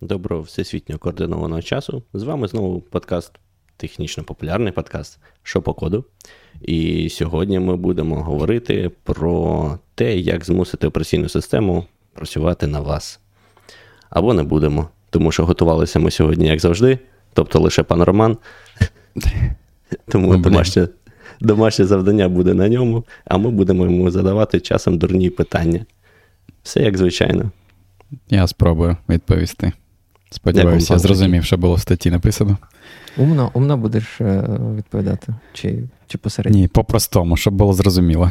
Доброго всесвітньо координованого часу. З вами знову подкаст, технічно популярний подкаст «Що по коду. І сьогодні ми будемо говорити про те, як змусити операційну систему працювати на вас. Або не будемо, тому що готувалися ми сьогодні, як завжди, тобто лише пан Роман. Тому домашнє, домашнє завдання буде на ньому, а ми будемо йому задавати часом дурні питання. Все як звичайно. Я спробую відповісти. Сподіваюся, я зрозумів, що було в статті написано. Умно умно будеш е, відповідати? Чи чи посередньо? Ні, по-простому, щоб було зрозуміло.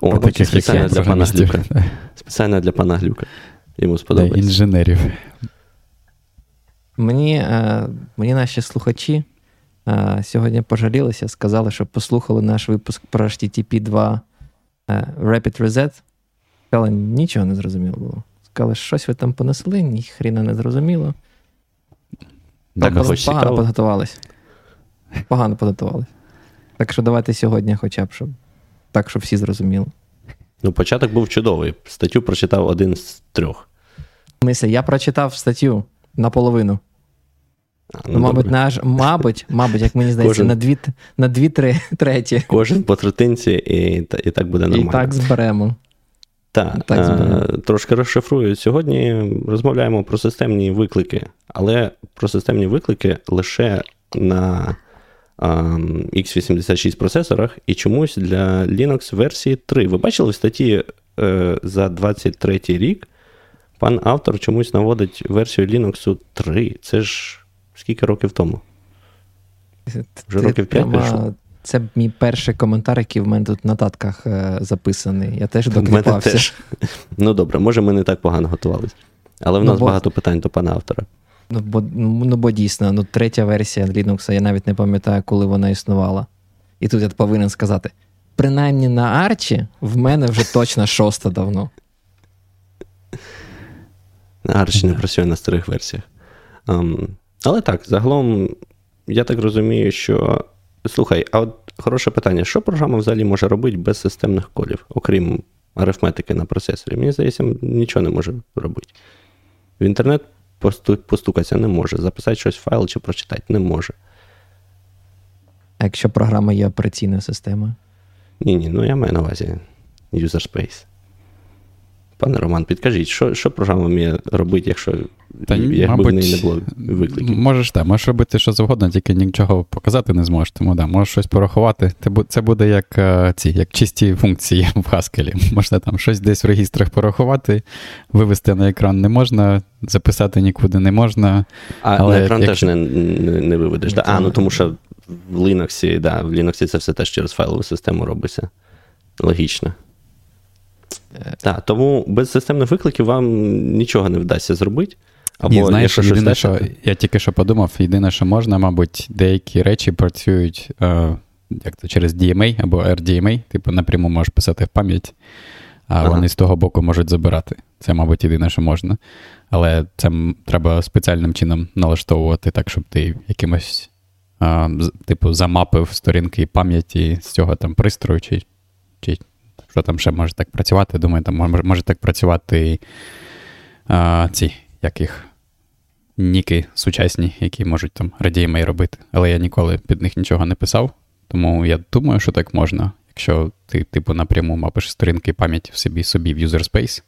О, таких спеціально для пана Глюка. Спеціально для пана Глюка. Йому сподобається. Для інженерів. Мені е, мені наші слухачі е, сьогодні пожалілися, сказали, що послухали наш випуск про HTTP 2 Rapid Reset. Сказали, нічого не зрозуміло було. Сказали, щось ви там понесли, ні хріна не зрозуміло. Так, так погано цікаво. підготувались. Погано підготувались. Так що давайте сьогодні, хоча б, щоб так, щоб всі зрозуміли. Ну, початок був чудовий. Статтю прочитав один з трьох. Мися, я прочитав статтю наполовину. А, ну, Мабуть, наш, мабуть, мабуть, як мені здається, Кожен... на дві на дві три, треті. Кожен по третинці, і і так буде нормально. І так зберемо. Так, так е, трошки розшифрую. Сьогодні розмовляємо про системні виклики, але про системні виклики лише на x86 процесорах і чомусь для Linux версії 3. Ви бачили в статті е, за 23 рік пан автор чомусь наводить версію Linux 3. Це ж скільки років тому? Вже Ти років 5 пройшло. Це мій перший коментар, який в мене тут на татках е, записаний. Я теж теж. Ну добре, може, ми не так погано готувалися. Але в ну, нас бо... багато питань до пана автора. Ну, бо ну, бо дійсно, ну, третя версія Linux, я навіть не пам'ятаю, коли вона існувала. І тут я повинен сказати: принаймні на Арчі в мене вже точно шоста давно. Арчі не працює на старих версіях. Um, але так, загалом, я так розумію, що Слухай, а от хороше питання: що програма взагалі може робити без системних кодів, окрім арифметики на процесорі? Мені здається, нічого не може робити. В інтернет постукатися не може, записати щось в файл чи прочитати не може. А якщо програма є операційною системою? Ні, ні, ну я маю на увазі user space. Пане Роман, підкажіть, що що програма вміє робити, якщо Та, якби мабуть, в неї не було викликів? Можеш так, можеш робити що завгодно, тільки нічого показати не зможеш. Тому да, можеш щось порахувати. Це буде як е, ці, як чисті функції в Haskell. Можна там щось десь в регістрах порахувати, вивести на екран не можна, записати нікуди не можна. А але на екран як... теж не не, не виведеш. Да? А, ну тому що в Linux, да, в Linux це все теж через файлову систему робиться. Логічно. Так, тому без системних викликів вам нічого не вдасться зробити. Або Ні, знаєш, єдине, що я тільки що подумав, єдине, що можна, мабуть, деякі речі працюють е, як це, через DMA або RDMA, типу напряму можеш писати в пам'ять, а ага. вони з того боку можуть забирати. Це, мабуть, єдине, що можна. Але це треба спеціальним чином налаштовувати так, щоб ти якимось, е, типу, замапив сторінки пам'яті з цього там пристрою чи, чи що там ще може так працювати. Думаю, там може, може так працювати а, ці як їх, ніки сучасні, які можуть там RDMA робити. Але я ніколи під них нічого не писав. Тому я думаю, що так можна. Якщо ти, типу, напряму мапиш сторінки пам'яті в собі собі в user space,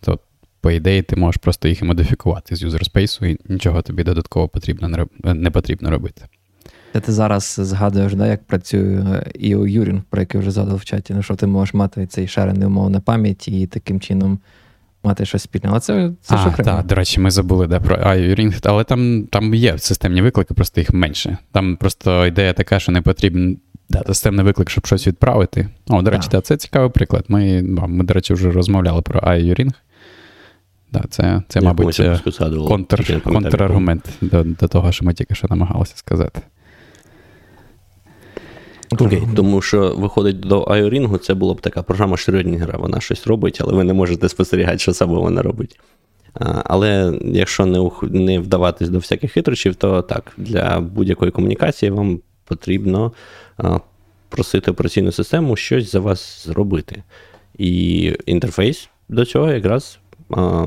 то, по ідеї, ти можеш просто їх і модифікувати з user space, і нічого тобі додатково потрібно не потрібно робити. Ти зараз згадуєш, да, як працює і у Юрінг, про який вже згадав в чаті, ну, що ти можеш мати цей шарений умов на пам'ять і таким чином мати щось спільне. Але це це а, Так, До речі, ми забули да, про iUring, але там там є системні виклики, просто їх менше. Там просто ідея така, що не потрібен да, системний виклик, щоб щось відправити. О, до речі, да, це цікавий приклад. Ми, ми, до речі, вже розмовляли про iUring. Да, Це, це мабуть, контр, контраргумент до, до того, що ми тільки що намагалися сказати. Окей, okay, тому що виходить до Айорінгу, це була б така програма Шрёдінгера, вона щось робить, але ви не можете спостерігати, що саме вона робить. А, але якщо не не вдаватись до всяких хитрощів, то так, для будь-якої комунікації вам потрібно а, просити операційну систему щось за вас зробити. І інтерфейс до цього якраз а,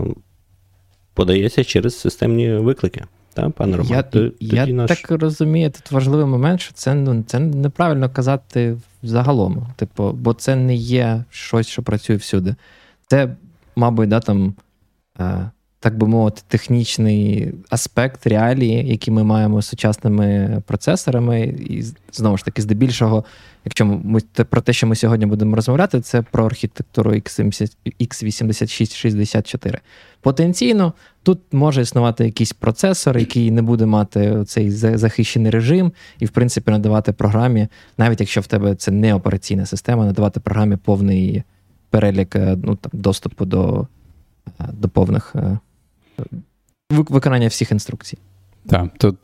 подається через системні виклики. Та, пане Роман? Я Тоді я наш... так розумію, тут важливий момент, що це ну, це неправильно казати загалом. Типу, бо це не є щось, що працює всюди. Це, мабуть, да, там, е, так би мовити, технічний аспект реалії, які ми маємо з сучасними процесорами. І знову ж таки, здебільшого, якщо ми про те, що ми сьогодні будемо розмовляти, це про архітектуру x86-64. Потенційно тут може існувати якийсь процесор, який не буде мати цей захищений режим, і, в принципі, надавати програмі, навіть якщо в тебе це не операційна система, надавати програмі повний перелік е, ну, там, доступу до, е, до повних е, виконання всіх інструкцій. Так, тут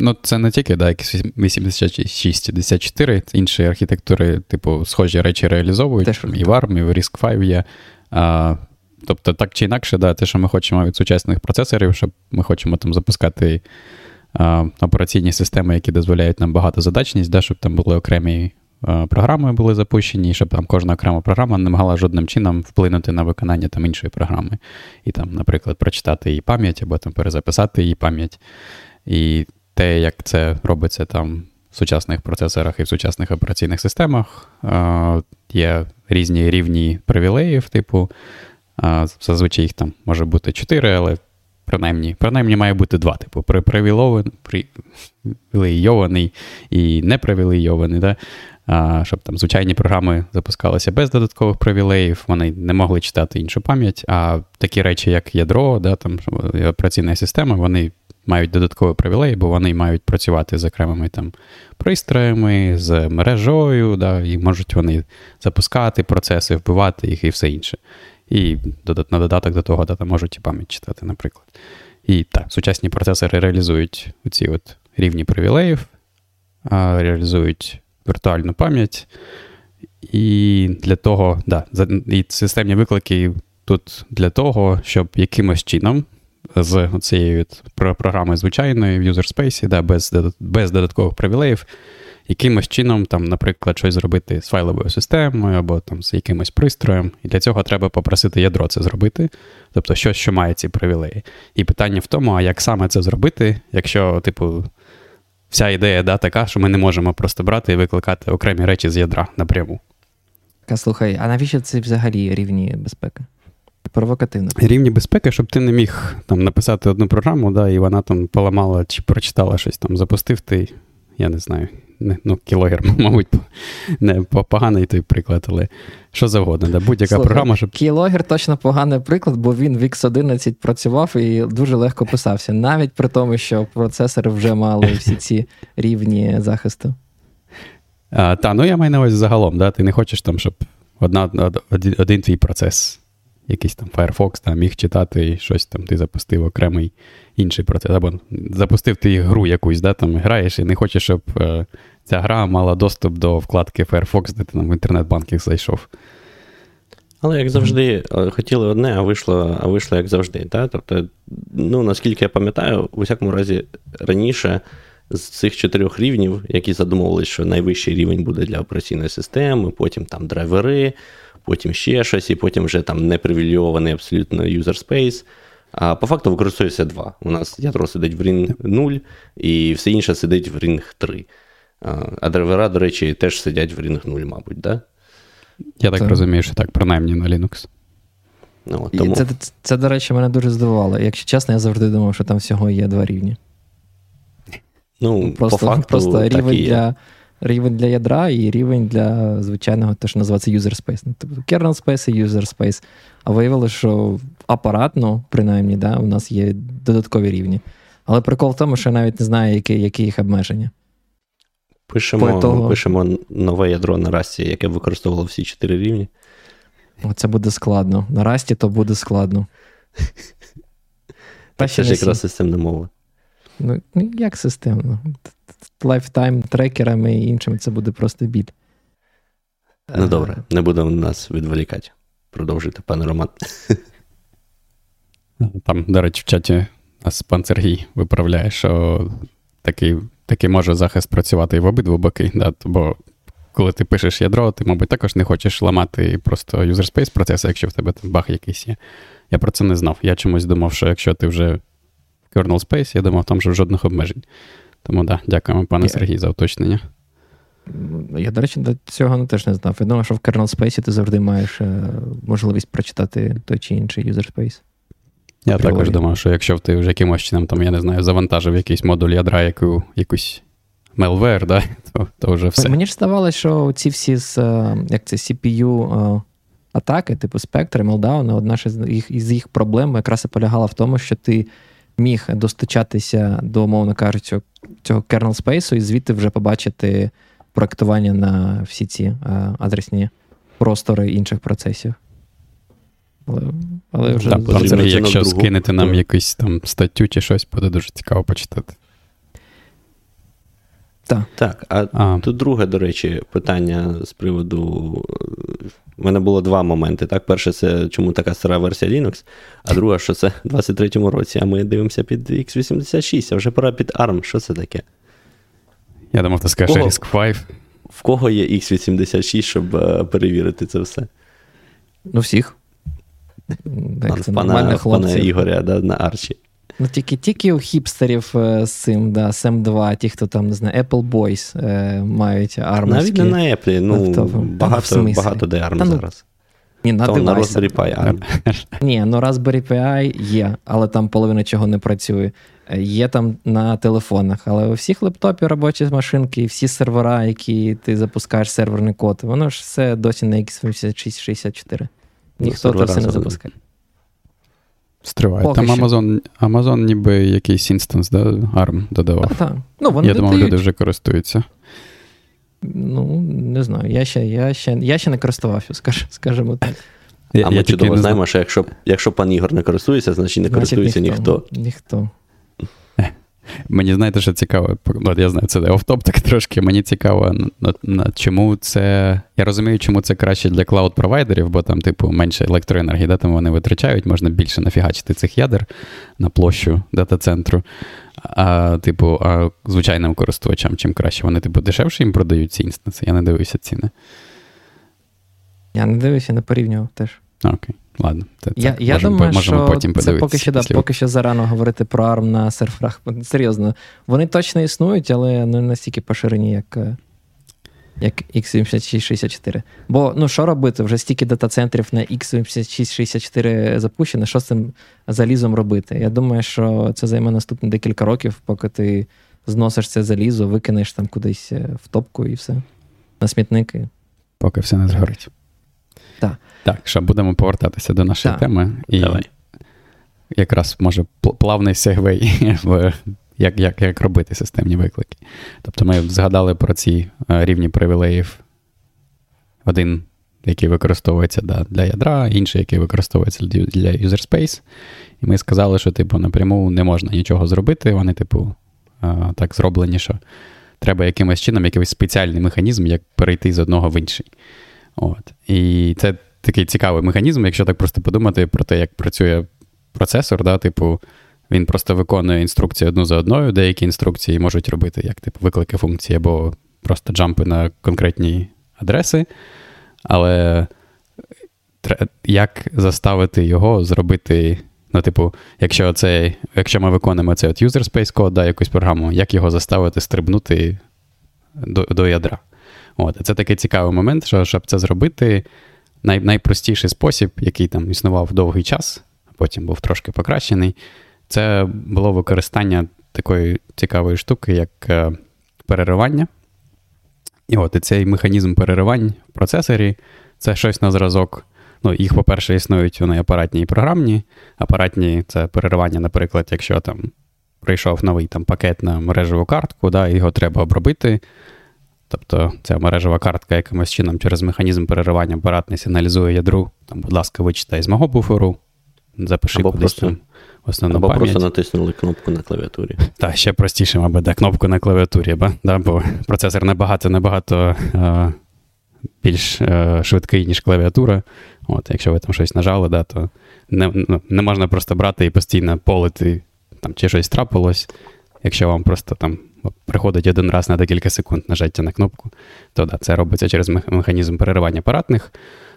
ну, це не тільки да, x86-64, інші архітектури, типу, схожі речі реалізовують. Теж, і VARM, і в RISC-V є. А, Тобто, так чи інакше, да, те, що ми хочемо від сучасних процесорів, щоб ми хочемо там запускати а, операційні системи, які дозволяють нам багатозадачність, да, щоб там були окремі а, програми були запущені, щоб там кожна окрема програма не могла жодним чином вплинути на виконання там іншої програми. І там, наприклад, прочитати її пам'ять або там перезаписати її пам'ять. І те, як це робиться там в сучасних процесорах і в сучасних операційних системах, є різні рівні привілеїв, типу. Зазвичай їх там може бути 4, але принаймні принаймні має бути два. Типу, привілейований і непривілейований. Да? Щоб там звичайні програми запускалися без додаткових привілеїв, вони не могли читати іншу пам'ять. А такі речі, як ядро, да, там, операційна система, вони мають додаткові привілеї, бо вони мають працювати з окремими там пристроями, з мережою, да, і можуть вони запускати процеси, вбивати їх і все інше. І на додаток до того дата можуть і пам'ять читати, наприклад. І так, сучасні процесори реалізують ці рівні привілеїв, реалізують віртуальну пам'ять. І для того, да, і системні виклики тут для того, щоб якимось чином з цією програми звичайної в space, да, без без додаткових привілеїв, якимось чином, там, наприклад, щось зробити з файловою системою або там з якимось пристроєм. І для цього треба попросити ядро це зробити, тобто щось, що має ці привілеї. І питання в тому, а як саме це зробити, якщо, типу, вся ідея да, така, що ми не можемо просто брати і викликати окремі речі з ядра напряму. Слухай, а навіщо це взагалі рівні безпеки? Провокативно. Рівні безпеки, щоб ти не міг там написати одну програму, да, і вона там поламала чи прочитала щось там, запустив ти, я не знаю, не, ну, кілогер, мабуть, не поганий той приклад, але що завгодно. Да, Будь-яка Слухай, програма. щоб... Кілогер точно поганий приклад, бо він в X11 працював і дуже легко писався, навіть при тому, що процесори вже мали всі ці рівні захисту. А, Та, ну я маю на увазі загалом, да? ти не хочеш там, щоб одна, один, один твій процес якийсь там Firefox там, міг читати і щось там, ти запустив окремий інший процес. Або запустив ти гру якусь, да, там граєш і не хочеш, щоб е, ця гра мала доступ до вкладки Firefox, де ти там в інтернет-банкінг зайшов. Але як завжди, е, хотіли одне, а вийшло а вийшло як завжди. Да? Тобто, ну, наскільки я пам'ятаю, у всякому разі, раніше з цих чотирьох рівнів, які задумували, що найвищий рівень буде для операційної системи, потім там драйвери, потім ще щось, і потім вже там непривілейований абсолютно user space. А по факту використовується два. У нас ядро сидить в Ring 0, і все інше сидить в Ring 3. А драйвера, до речі, теж сидять в Ring 0, мабуть, да? Я так це... розумію, що так, принаймні на Linux. Ну, тому... Це, це, це, до речі, мене дуже здивувало. Якщо чесно, я завжди думав, що там всього є два рівні. Ну, Просто по факту, просто рівень так для рівень для ядра і рівень для звичайного, те, що називається user space. Ну, тобто kernel space і user space. А виявилося, що апаратно, принаймні, да, у нас є додаткові рівні. Але прикол в тому, що я навіть не знаю, які які їх обмеження. Пишемо того... пишемо нове ядро на расті, яке використовувало всі чотири рівні. Це буде складно. На Rust і то буде складно. Це ж якраз системна мова. Ну, як системно? lifetime трекерами і іншими це буде просто біль. Ну добре, не будемо нас відволікати. Продовжуйте, пане Роман. Там, до речі, в чаті нас пан Сергій виправляє, що такий такий може захист працювати і в обидва боки, да, бо коли ти пишеш ядро, ти, мабуть, також не хочеш ламати просто user space процесу, якщо в тебе там баг якийсь є. Я про це не знав. Я чомусь думав, що якщо ти вже kernel space, я думав, там вже жодних обмежень. Тому так, да, дякуємо, пане Сергій, за уточнення. Я, до речі, до цього теж не знав. Я думав, що в kernel space ти завжди маєш е, можливість прочитати той чи інший user space. Я Приводі. також думав, що якщо ти вже якимось чином, там, я не знаю, завантажив якийсь модуль ядра, яку, якусь malware, да, то то вже все. Мені ж здавалося, що ці всі з е, як це, CPU е, атаки, типу Spectre, Meltdown, одна з їх, із їх проблем якраз і полягала в тому, що ти міг достачатися до, умовно кажучи, цього kernel space і звідти вже побачити проектування на всі ці е, адресні простори інших процесів. Але але вже да, Сергій, якщо скинете нам якусь там статтю чи щось, буде дуже цікаво почитати. Так, Так, а, а тут друге, до речі, питання з приводу. У мене було два моменти. Так, Перше, це чому така стара версія Linux, а друге, що це в 23-му році, а ми дивимося під X86, а вже пора під ARM. Що це таке? Я думав, ти скажеш RISC 5. В кого є X86, щоб е, перевірити це все? Ну, всіх. Як це пана, пана Ігоря да, на Арчі. Ну, тільки тільки у хіпстерів е, з цим, да, з M2, ті, хто там, не знаю, Apple Boys е, мають армовські. Навіть не на Apple, ну, багато, багато де ARM ну, зараз. Ні, на, на Raspberry Pi ARM. Ні, ну Raspberry Pi є, але там половина чого не працює. Е, є там на телефонах, але у всіх лептопів робочі машинки, всі сервера, які ти запускаєш серверний код, воно ж все досі на X8664. Ніхто ну, це все не запускає. Стриває. Поки Там Amazon Amazon ніби якийсь інстанс, да, ARM додавав. Так, Ну, вони Я думав, люди вже користуються. Ну, не знаю. Я ще я ще, я ще не користувався, скаж, скажімо так. Я, а ми я чудово знаємо, що якщо якщо пан Ігор не користується, значить не користується ніхто. Ніхто. ніхто. Мені знаєте, що цікаво, ну, я знаю, це офтоп так трошки. Мені цікаво, чому це. Я розумію, чому це краще для клауд-провайдерів, бо там, типу, менше електроенергії, да, там вони витрачають, можна більше нафігачити цих ядер на площу дата-центру. А, типу, а звичайним користувачам чим краще. Вони, типу, дешевше їм продають ці інстанси. Я не дивився ціни. Я не дивився, не порівнював теж. Окей. Ладно, це, я це я можемо, думаю, можемо що потім це поки що да, поки що зарано говорити про ARM на серферах. Серйозно, вони точно існують, але не настільки поширені, як е, як X8664. Бо ну що робити? Вже стільки дата-центрів на X8664 запущено, що з цим залізом робити? Я думаю, що це займе наступні декілька років, поки ти зносиш це залізо, викинеш там кудись е, в топку і все. На смітники. Поки все не згорить. Так. Так, що будемо повертатися до нашої так. теми. І Давай. якраз може плавний сегвей в як як, як робити системні виклики. Тобто ми згадали про ці е, рівні привілеїв. Один, який використовується да, для ядра, інший, який використовується для user space. І ми сказали, що типу, напряму не можна нічого зробити. Вони, типу, е, так зроблені, що треба якимось чином, якийсь спеціальний механізм, як перейти з одного в інший. От. І це такий цікавий механізм, якщо так просто подумати про те, як працює процесор, да, типу, він просто виконує інструкції одну за одною. Деякі інструкції можуть робити як типу, виклики функції або просто джампи на конкретні адреси. Але як заставити його зробити. Ну, типу, якщо це, якщо ми виконуємо цей от user space код, да, якусь програму, як його заставити стрибнути до до ядра? От, Це такий цікавий момент, що щоб це зробити, най, найпростіший спосіб, який там існував довгий час, а потім був трошки покращений, це було використання такої цікавої штуки, як е, переривання. І от і цей механізм переривань в процесорі це щось на зразок. Ну, Їх, по-перше, існують вони апаратні і програмні. Апаратні це переривання, наприклад, якщо там прийшов новий там пакет на мережеву картку, да, його треба обробити. Тобто ця мережева картка якимось чином через механізм переривання апаратний сигналізує ядру, там, будь ласка, вичитай з мого буферу, запиши або кудись просто, там основну або пам'ять. просто натиснули кнопку на клавіатурі. Так, ще простіше, мабуть, да, кнопку на клавіатурі, бо, да, бо процесор набагато набагато е, більш е, швидкий, ніж клавіатура. От, Якщо ви там щось нажали, да, то не ну, не можна просто брати і постійно полити, там, чи щось трапилось. Якщо вам просто там приходить один раз на декілька секунд нажаття на кнопку, то да, це робиться через механізм переривання апаратних.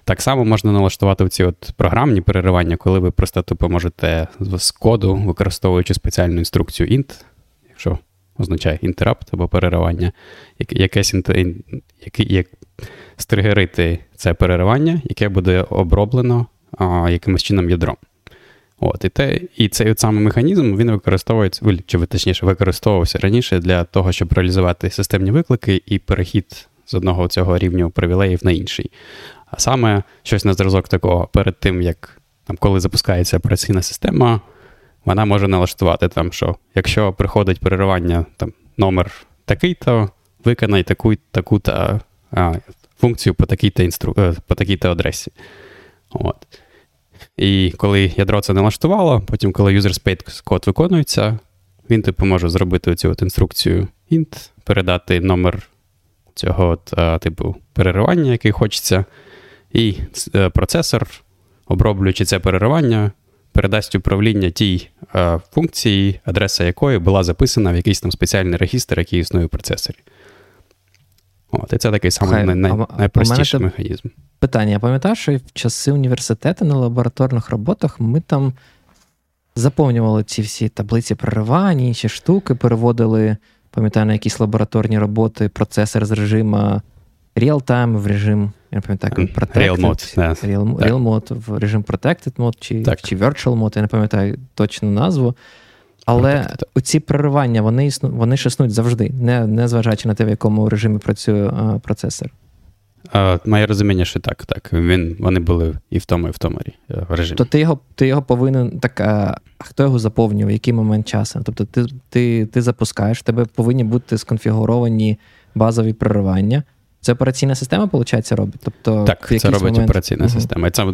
Так само можна налаштувати ці от програмні переривання, коли ви просто тупо можете з коду, використовуючи спеціальну інструкцію int, якщо означає interrupt або переривання, якесь як, стригерити це переривання, яке буде оброблено а, якимось чином ядром. От, І те, і цей от самий механізм він використовується, чи точніше використовувався раніше для того, щоб реалізувати системні виклики і перехід з одного цього рівня привілеїв на інший. А саме щось на зразок такого, перед тим, як там, коли запускається операційна система, вона може налаштувати, там, що якщо приходить переривання там, номер такий-то, виконай таку, таку-то функцію по такій-то інстру... Е, по такій-то адресі. От. І коли ядро це налаштувало, потім, коли user space код виконується, він типу може зробити цю от інструкцію int, передати номер цього от, а, типу переривання, який хочеться, і е, процесор, оброблюючи це переривання, передасть управління тій а, функції, адреса якої була записана в якийсь там спеціальний регістр, який існує в процесорі. От, І це такий самий най, най, найпростіший механізм. Питання: я пам'ятаю, що в часи університету на лабораторних роботах ми там заповнювали ці всі таблиці проривання, інші штуки, переводили, пам'ятаю, на якісь лабораторні роботи, процесор з режиму real-time в режим, я не пам'ятаю, Protected, Real mode, yeah. Real, Real mode в режим Protected mode чи, чи Virtual mode, я не пам'ятаю точну назву. Але ці переривання, вони існу, вони ж існують завжди, не не зважаючи на те, в якому режимі працює а, процесор. А, Моє розуміння, що так, так. Він, Вони були і в тому, і в тому е, режимі. То ти його ти його повинен. Так, а хто його заповнює, в який момент часу? Тобто ти ти, ти запускаєш, в тебе повинні бути сконфігуровані базові переривання. Це операційна система, виходить, робить? Тобто, Так, це робить момент... операційна uh система. І це,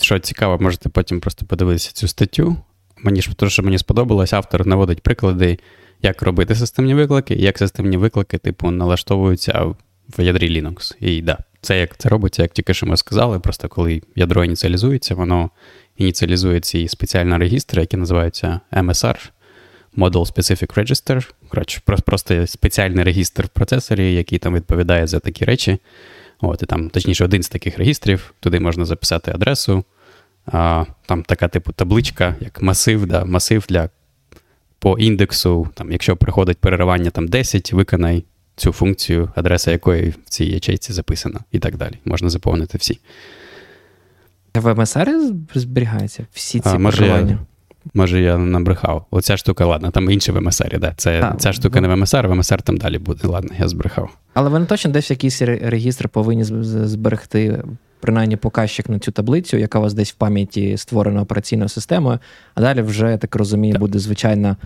що цікаво, можете потім просто подивитися цю статтю. Мені ж то, що мені сподобалось, автор наводить приклади, як робити системні виклики, як системні виклики, типу, налаштовуються в ядрі Linux. І да, це як це робиться, як тільки що ми сказали. Просто коли ядро ініціалізується, воно ініціалізує ці спеціальні регістри, які називаються MSR, Model Specific Register. Коротше, просто спеціальний регістр в процесорі, який там відповідає за такі речі. От, і там, точніше, один з таких регістрів, туди можна записати адресу. А, Там така типу табличка, як масив, да, масив для по індексу. Там, Якщо приходить переривання там 10, виконай цю функцію, адреса якої в цій ячейці записана, і так далі. Можна заповнити всі. В МСР зберігаються всі ці а, може? Я, може, я набрехав. Оця штука, ладно, там інше в МСР, да. Це, а, Ця штука не в МСР, в МСР там далі буде. Ладно, я збрехав. Але вони точно десь якийсь регістр повинні зберегти принаймні показчик на цю таблицю, яка у вас десь в пам'яті створена операційною системою, а далі вже, я так розумію, так. буде звичайна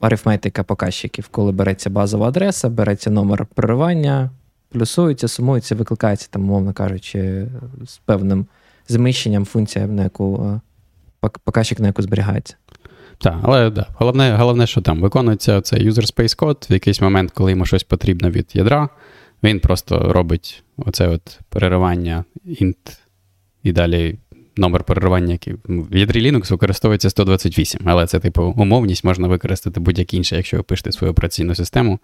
арифметика показчиків, коли береться базова адреса, береться номер переривання, плюсується, сумується, викликається, там, умовно кажучи, з певним зміщенням функція, на яку показчик на яку зберігається. Так, але да, головне, головне, що там виконується цей user space код в якийсь момент, коли йому щось потрібно від ядра. Він просто робить оце от переривання int і далі номер переривання, який в ядрі Linux використовується 128, але це, типу, умовність можна використати будь-як інше, якщо ви пишете свою операційну систему.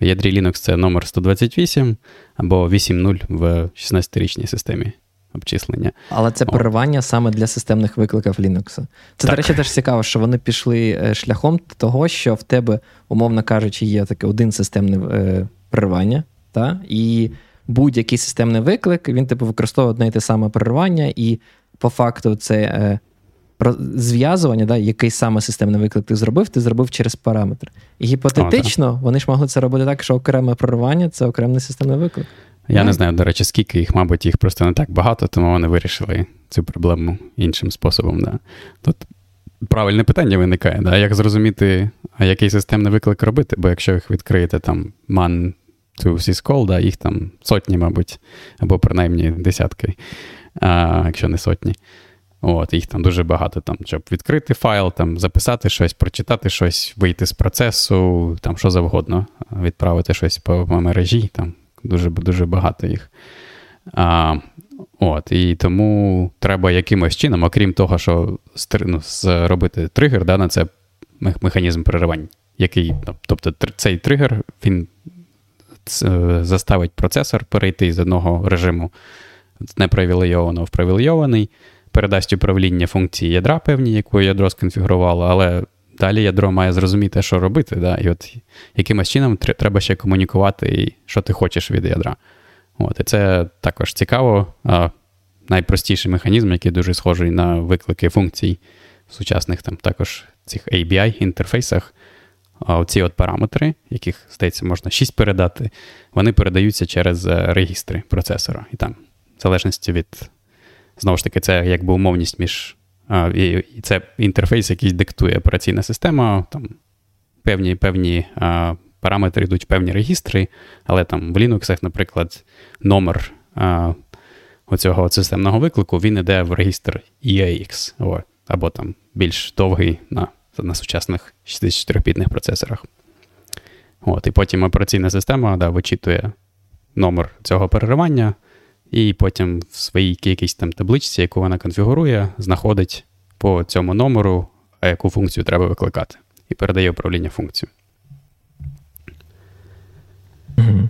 В ядрі Linux це номер 128 або 8.0 в 16-річній системі обчислення. Але це переривання саме для системних викликів Linux. Це, так. до речі, теж цікаво, що вони пішли е, шляхом того, що в тебе, умовно кажучи, є таке один системне е, переривання. Та? І будь-який системний виклик, він типу використовує одне і те саме перервання, і по факту це е, зв'язування, да, який саме системний виклик ти зробив, ти зробив через параметр. І гіпотетично, О, вони ж могли це робити так, що окреме перервання це окремий системний виклик. Я не знаю, до речі, скільки їх, мабуть, їх просто не так багато, тому вони вирішили цю проблему іншим способом. Да. Тут правильне питання виникає, да, як зрозуміти, а який системний виклик робити, бо якщо їх відкриєте там man to syscall, да, їх там сотні, мабуть, або принаймні десятки, якщо не сотні. От, Їх там дуже багато, там, щоб відкрити файл, там, записати щось, прочитати щось, вийти з процесу, там що завгодно, відправити щось по, мережі, там дуже дуже багато їх. А, от, І тому треба якимось чином, окрім того, що ну, зробити тригер да, на це механізм переривань який, тобто цей тригер він заставить процесор перейти з одного режиму непривілейованого в привілейований, передасть управління функції ядра певні, яку ядро сконфігурувало, але далі ядро має зрозуміти, що робити. Да? І от якимось чином треба ще комунікувати, що ти хочеш від ядра. От, І це також цікаво. Найпростіший механізм, який дуже схожий на виклики функцій в сучасних там також цих ABI-інтерфейсах. Оці от параметри, яких, здається, можна 6 передати, вони передаються через е, регістри процесора. І там, в залежності від, знову ж таки, це якби умовність між. І це інтерфейс, який диктує операційна система. Там Певні певні а, параметри йдуть певні регістри, але там в Linux, наприклад, номер а, оцього системного виклику він йде в регістр EAX, о, або там більш довгий на на сучасних 64-бітних процесорах. От, І потім операційна система да, вичитує номер цього переривання, і потім в своїй якійсь там табличці, яку вона конфігурує, знаходить по цьому номеру, яку функцію треба викликати, і передає управління функцією. Mm-hmm.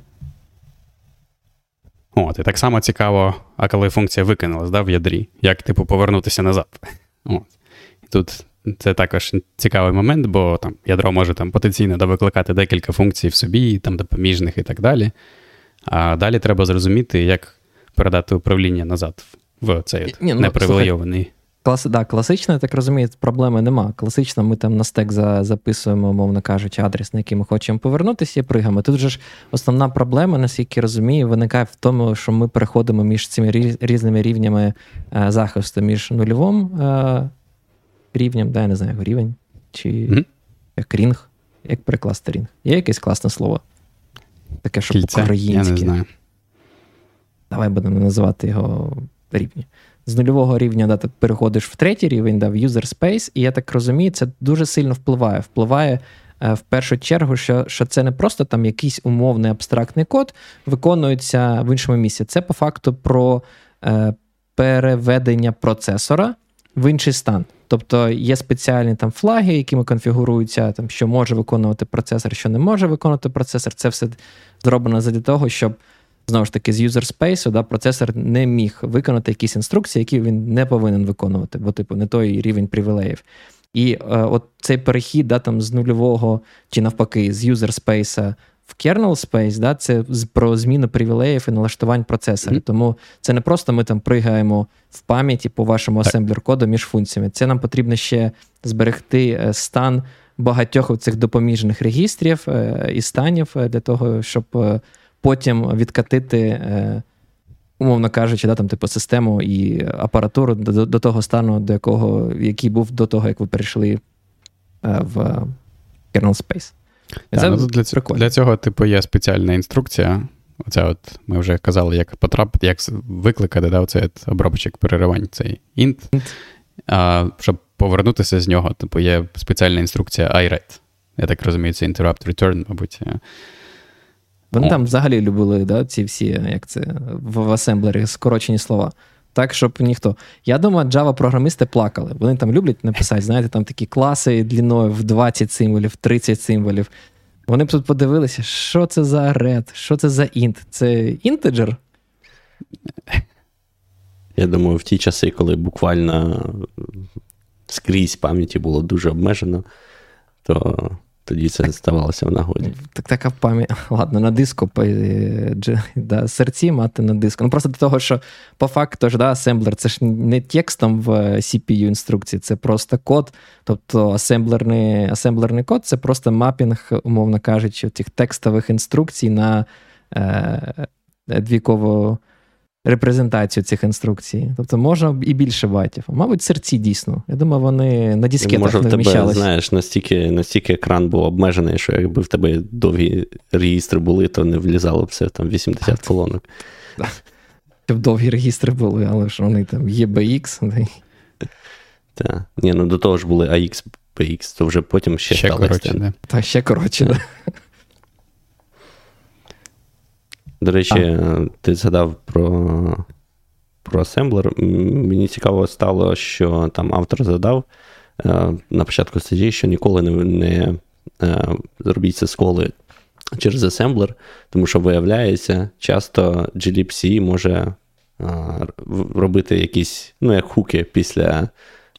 От, І так само цікаво, а коли функція викинулась да, в ядрі, як типу повернутися назад. От. І тут це також цікавий момент, бо там ядро може там потенційно викликати декілька функцій в собі, там допоміжних і так далі. А далі треба зрозуміти, як передати управління назад в цей Ні, ну, непривілейований. Клас, да, класично, я так розумію, проблеми нема. Класично, ми там на стек за, записуємо, мовно кажучи, адрес, на який ми хочемо повернутися, і пригаємо. Тут же ж основна проблема, наскільки розумію, виникає в тому, що ми переходимо між цими різними рівнями е, захисту, між нульовим е, рівнем, да, я не знаю, рівень, чи mm-hmm. як рінг, як перекласти рінг. Є якесь класне слово? Таке, що українське. Давай будемо називати його рівні. З нульового рівня да, ти переходиш в третій рівень, да, в user space, і я так розумію, це дуже сильно впливає. Впливає е, в першу чергу, що що це не просто там якийсь умовний абстрактний код виконується в іншому місці. Це по факту про е, переведення процесора в інший стан. Тобто є спеціальні там флаги, якими конфігуруються, там, що може виконувати процесор, що не може виконувати процесор. Це все зроблено для того, щоб знову ж таки з user space да, процесор не міг виконати якісь інструкції, які він не повинен виконувати, бо, типу, не той рівень привілеїв. І е, от цей перехід да, там, з нульового чи навпаки, з user space в kernel space, да, це про зміну привілеїв і налаштувань процесора. Mm-hmm. Тому це не просто ми там пригаємо в пам'яті по вашому асемблер коду між функціями. Це нам потрібно ще зберегти е, стан багатьох цих допоміжних регістрів е, і станів е, для того, щоб потім відкатити. Умовно кажучи, да, там, типу, систему і апаратуру до, до того стану, до якого, який був до того, як ви перейшли в kernel space. Це ну, Для цього, для цього, типу, є спеціальна інструкція. Оце от ми вже казали, як потрапити, як викликати да, оцей обробчик переривань, цей int. А, Щоб повернутися з нього, типу, є спеціальна інструкція iRed. Я так розумію, це interrupt return, мабуть. Вони О. там взагалі любили да, ці всі, як це, в асемблері скорочені слова так, щоб ніхто. Я думаю, Java-програмісти плакали. Вони там люблять написати, знаєте, там такі класи дліною в 20 символів, 30 символів. Вони б тут подивилися, що це за red, що це за int. Це інтеджер? Я думаю, в ті часи, коли буквально скрізь пам'яті було дуже обмежено, то тоді це ставалося в нагоді. Так така пам'ять. Ладно, на диску да, серці мати на диску. Ну просто до того, що по факту ж да, асемблер це ж не текстом в CPU інструкції, це просто код. Тобто асемблерний асемблерний код це просто мапінг, умовно кажучи, цих текстових інструкцій на е, двікову репрезентацію цих інструкцій. Тобто можна і більше байтів. Мабуть, серці дійсно. Я думаю, вони на дискетах Може, не в тебе, знаєш, настільки настільки екран був обмежений, що якби в тебе довгі реєстри були, то не влізало б все там 80 колонок. Щоб довгі регістри були, але ж вони там EBX. Так. Ні, ну до того ж були AX, BX, то вже потім ще ще коротше. Так, ще коротше, так. До речі, а. ти згадав про про асемблер. Мені цікаво стало, що там автор задав е, на початку статті, що ніколи не не е, зробіть це з через асемблер, тому що виявляється, часто glibc може е, робити якісь, ну, як хуки після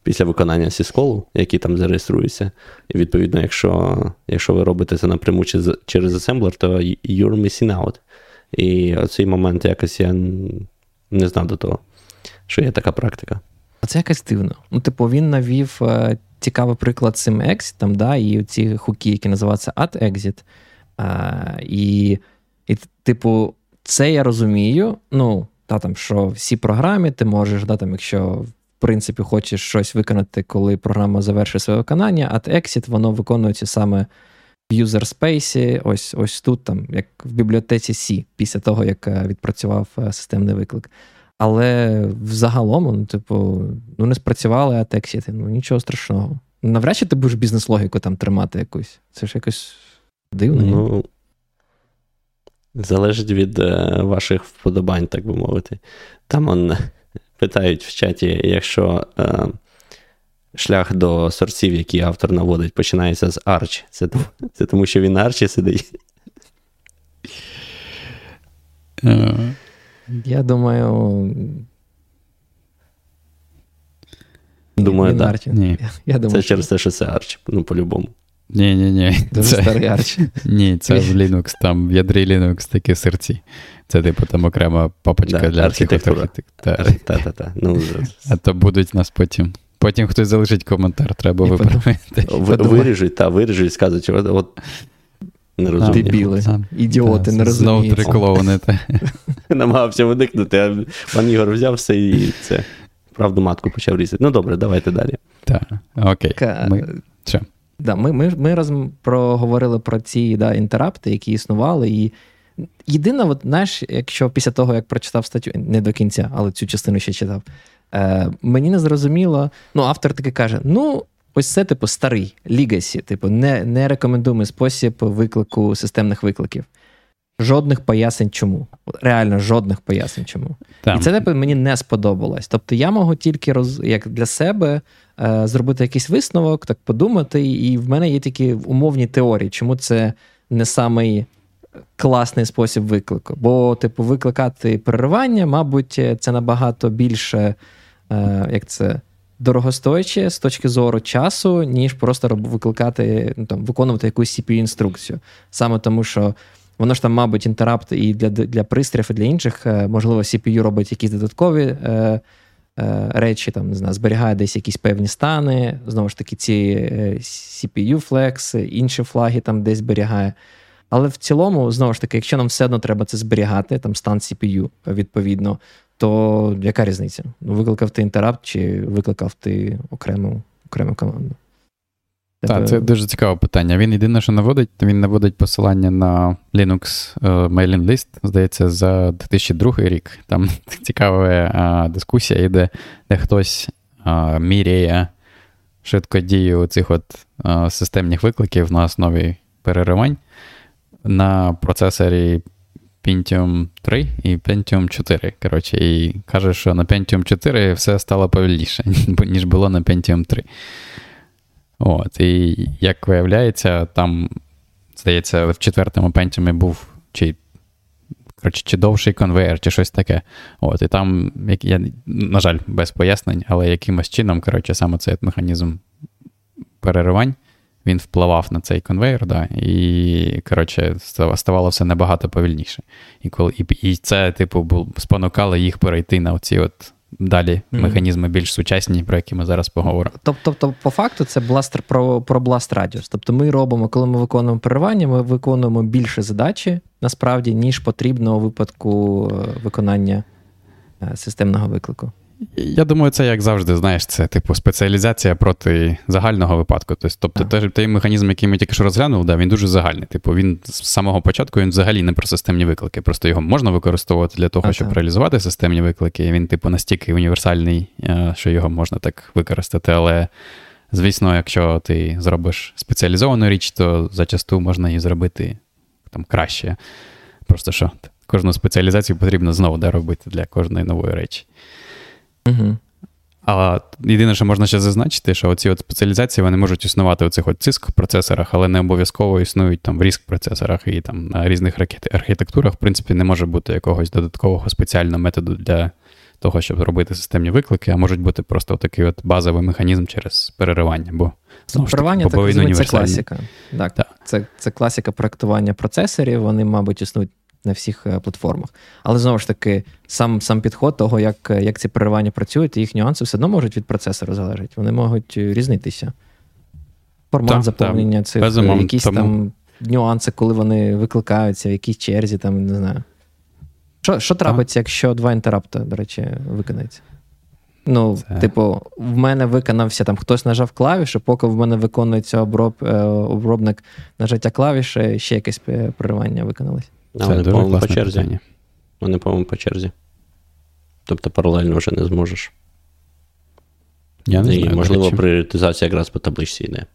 після виконання сісколу, які там зареєструються. І відповідно, якщо якщо ви робите це напряму через асемблер, то you're missing out. І оцей момент якось я не знав до того, що є така практика. А це якось дивно. Ну, типу, він навів е, цікавий приклад цим екзитом, да, і ці хуки, які називаються at exit. Е, і, і, типу, це я розумію. Ну, та, там, що всі програмі ти можеш, да, там, якщо в принципі хочеш щось виконати, коли програма завершує своє виконання, at exit воно виконується саме user space, ось ось тут, там, як в бібліотеці C, після того, як е, відпрацював е, системний виклик. Але взагалом, ну, типу, ну не спрацювали атексіти, ну нічого страшного. Навряд чи ти будеш бізнес-логіку там тримати якусь. Це ж якось дивно. Ну, Залежить від е, ваших вподобань, так би мовити. Там он питають в чаті, якщо е, шлях до сорців, які автор наводить, починається з Arch. Це, це тому, що він на Arch сидить. Uh. Я думаю. Думаю, так. Да. Ні. Я думаю, Це через те, що це Arch, ну, по-любому. Ні, ні, ні. Дуже це... старий Arch. Ні, це в Linux, там в ядрі Linux такі серці. Це, типу, там окрема папочка да, для архітектури. Та-та-та. Ну, а то будуть нас потім. Потім хтось залишить коментар, треба виправити. Виріжуть, та, виріжуть, скажуть, от не розумію. Дебіли, ідіоти, не розуміють. Знов три клоуни. Намагався виникнути, а пан Ігор взяв все і це правду матку почав різати. Ну добре, давайте далі. Так, окей. Ми... Що? Да, Ми ми, ми раз проговорили про ці да, інтерапти, які існували. і Єдине, от, знаєш, якщо після того, як прочитав статтю, не до кінця, але цю частину ще читав, е, мені не зрозуміло, ну, автор таки каже: ну, Ось це, типу, старий лігасі, типу, не не рекомендуємий спосіб виклику системних викликів. Жодних пояснень чому. Реально, жодних пояснень чому. Там. І це типу, мені не сподобалось. Тобто я можу тільки роз, як для себе е, зробити якийсь висновок, так подумати, і в мене є такі умовні теорії, чому це не самий класний спосіб виклику. Бо, типу, викликати переривання, мабуть, це набагато більше, е, як це дорогостояче з точки зору часу, ніж просто викликати, ну там виконувати якусь cpu інструкцію Саме тому, що воно ж там, мабуть, інтерапт і для для пристроїв, і для інших, е, можливо, CPU робить якісь додаткові е, е, речі, там, не знаю, зберігає десь якісь певні стани. Знову ж таки, ці е, CPU Flex, інші флаги там десь зберігає. Але в цілому, знову ж таки, якщо нам все одно треба це зберігати, там стан CPU, відповідно, то яка різниця? Ну, викликав ти інтерапт чи викликав ти окрему окрему команду? Так, це дуже цікаве питання. Він єдине, що наводить, він наводить посилання на Linux е, mailing list, здається, за 2002 рік. Там цікава а, дискусія йде, де хтось а, міряє швидкодію цих от а, системних викликів на основі переривань на процесорі Pentium 3 і Pentium 4. Коротше, І каже, що на Pentium 4 все стало повільніше, ніж було на Pentium 3. От, І як виявляється, там, здається, в четвертому Pentium був чи коротше, чи довший конвейер, чи щось таке. От, І там, я, на жаль, без пояснень, але якимось чином, коротше, саме цей механізм переривань він впливав на цей конвейер, да, і коротше, ставало все набагато повільніше. І коли, і, і це, типу, був, спонукало їх перейти на оці от далі mm-hmm. механізми більш сучасні, про які ми зараз поговоримо. Тобто, по факту, це бластер про про бласт радіус. Тобто, ми робимо, коли ми виконуємо переривання, ми виконуємо більше задачі насправді, ніж потрібно у випадку е, виконання е, системного виклику. Я думаю, це як завжди, знаєш, це типу спеціалізація проти загального випадку. Тобто, той, той механізм, який ми тільки що розглянули, да, він дуже загальний. Типу, він з самого початку він взагалі не про системні виклики. Просто його можна використовувати для того, а, щоб так. реалізувати системні виклики. Він, типу, настільки універсальний, е, що його можна так використати. Але, звісно, якщо ти зробиш спеціалізовану річ, то зачасту можна її зробити там краще. Просто що кожну спеціалізацію потрібно знову робити для кожної нової речі. Угу. А єдине, що можна ще зазначити, що оці от спеціалізації вони можуть існувати у цих от циск процесорах, але не обов'язково існують там в ріск процесорах і там на різних архітектурах, в принципі, не може бути якогось додаткового спеціального методу для того, щоб робити системні виклики, а можуть бути просто такий от базовий механізм через переривання. Бо Переривання так це класика. Так, так. Це, це класика проектування процесорів, вони, мабуть, існують на всіх е, платформах. Але знову ж таки, сам сам підход того, як як ці переривання працюють, їх нюанси все одно можуть від процесора залежати. Вони можуть різнитися. Формат заповнення цих Безумовно, якісь тому... там нюанси, коли вони викликаються, в якійсь черзі, там, не знаю. Що що трапиться, якщо два інтерапта, до речі, виконається? Ну, Це... типу, в мене виконався там хтось нажав клавіші, поки в мене виконується оброб, е, обробник нажаття клавіші, ще якесь переривання виконалось. А вони, по-моєму, по черзі. Питання. Вони, по-моєму, по черзі. Тобто паралельно вже не зможеш. Я не І, знаю, можливо, пріоритизація якраз по табличці йде.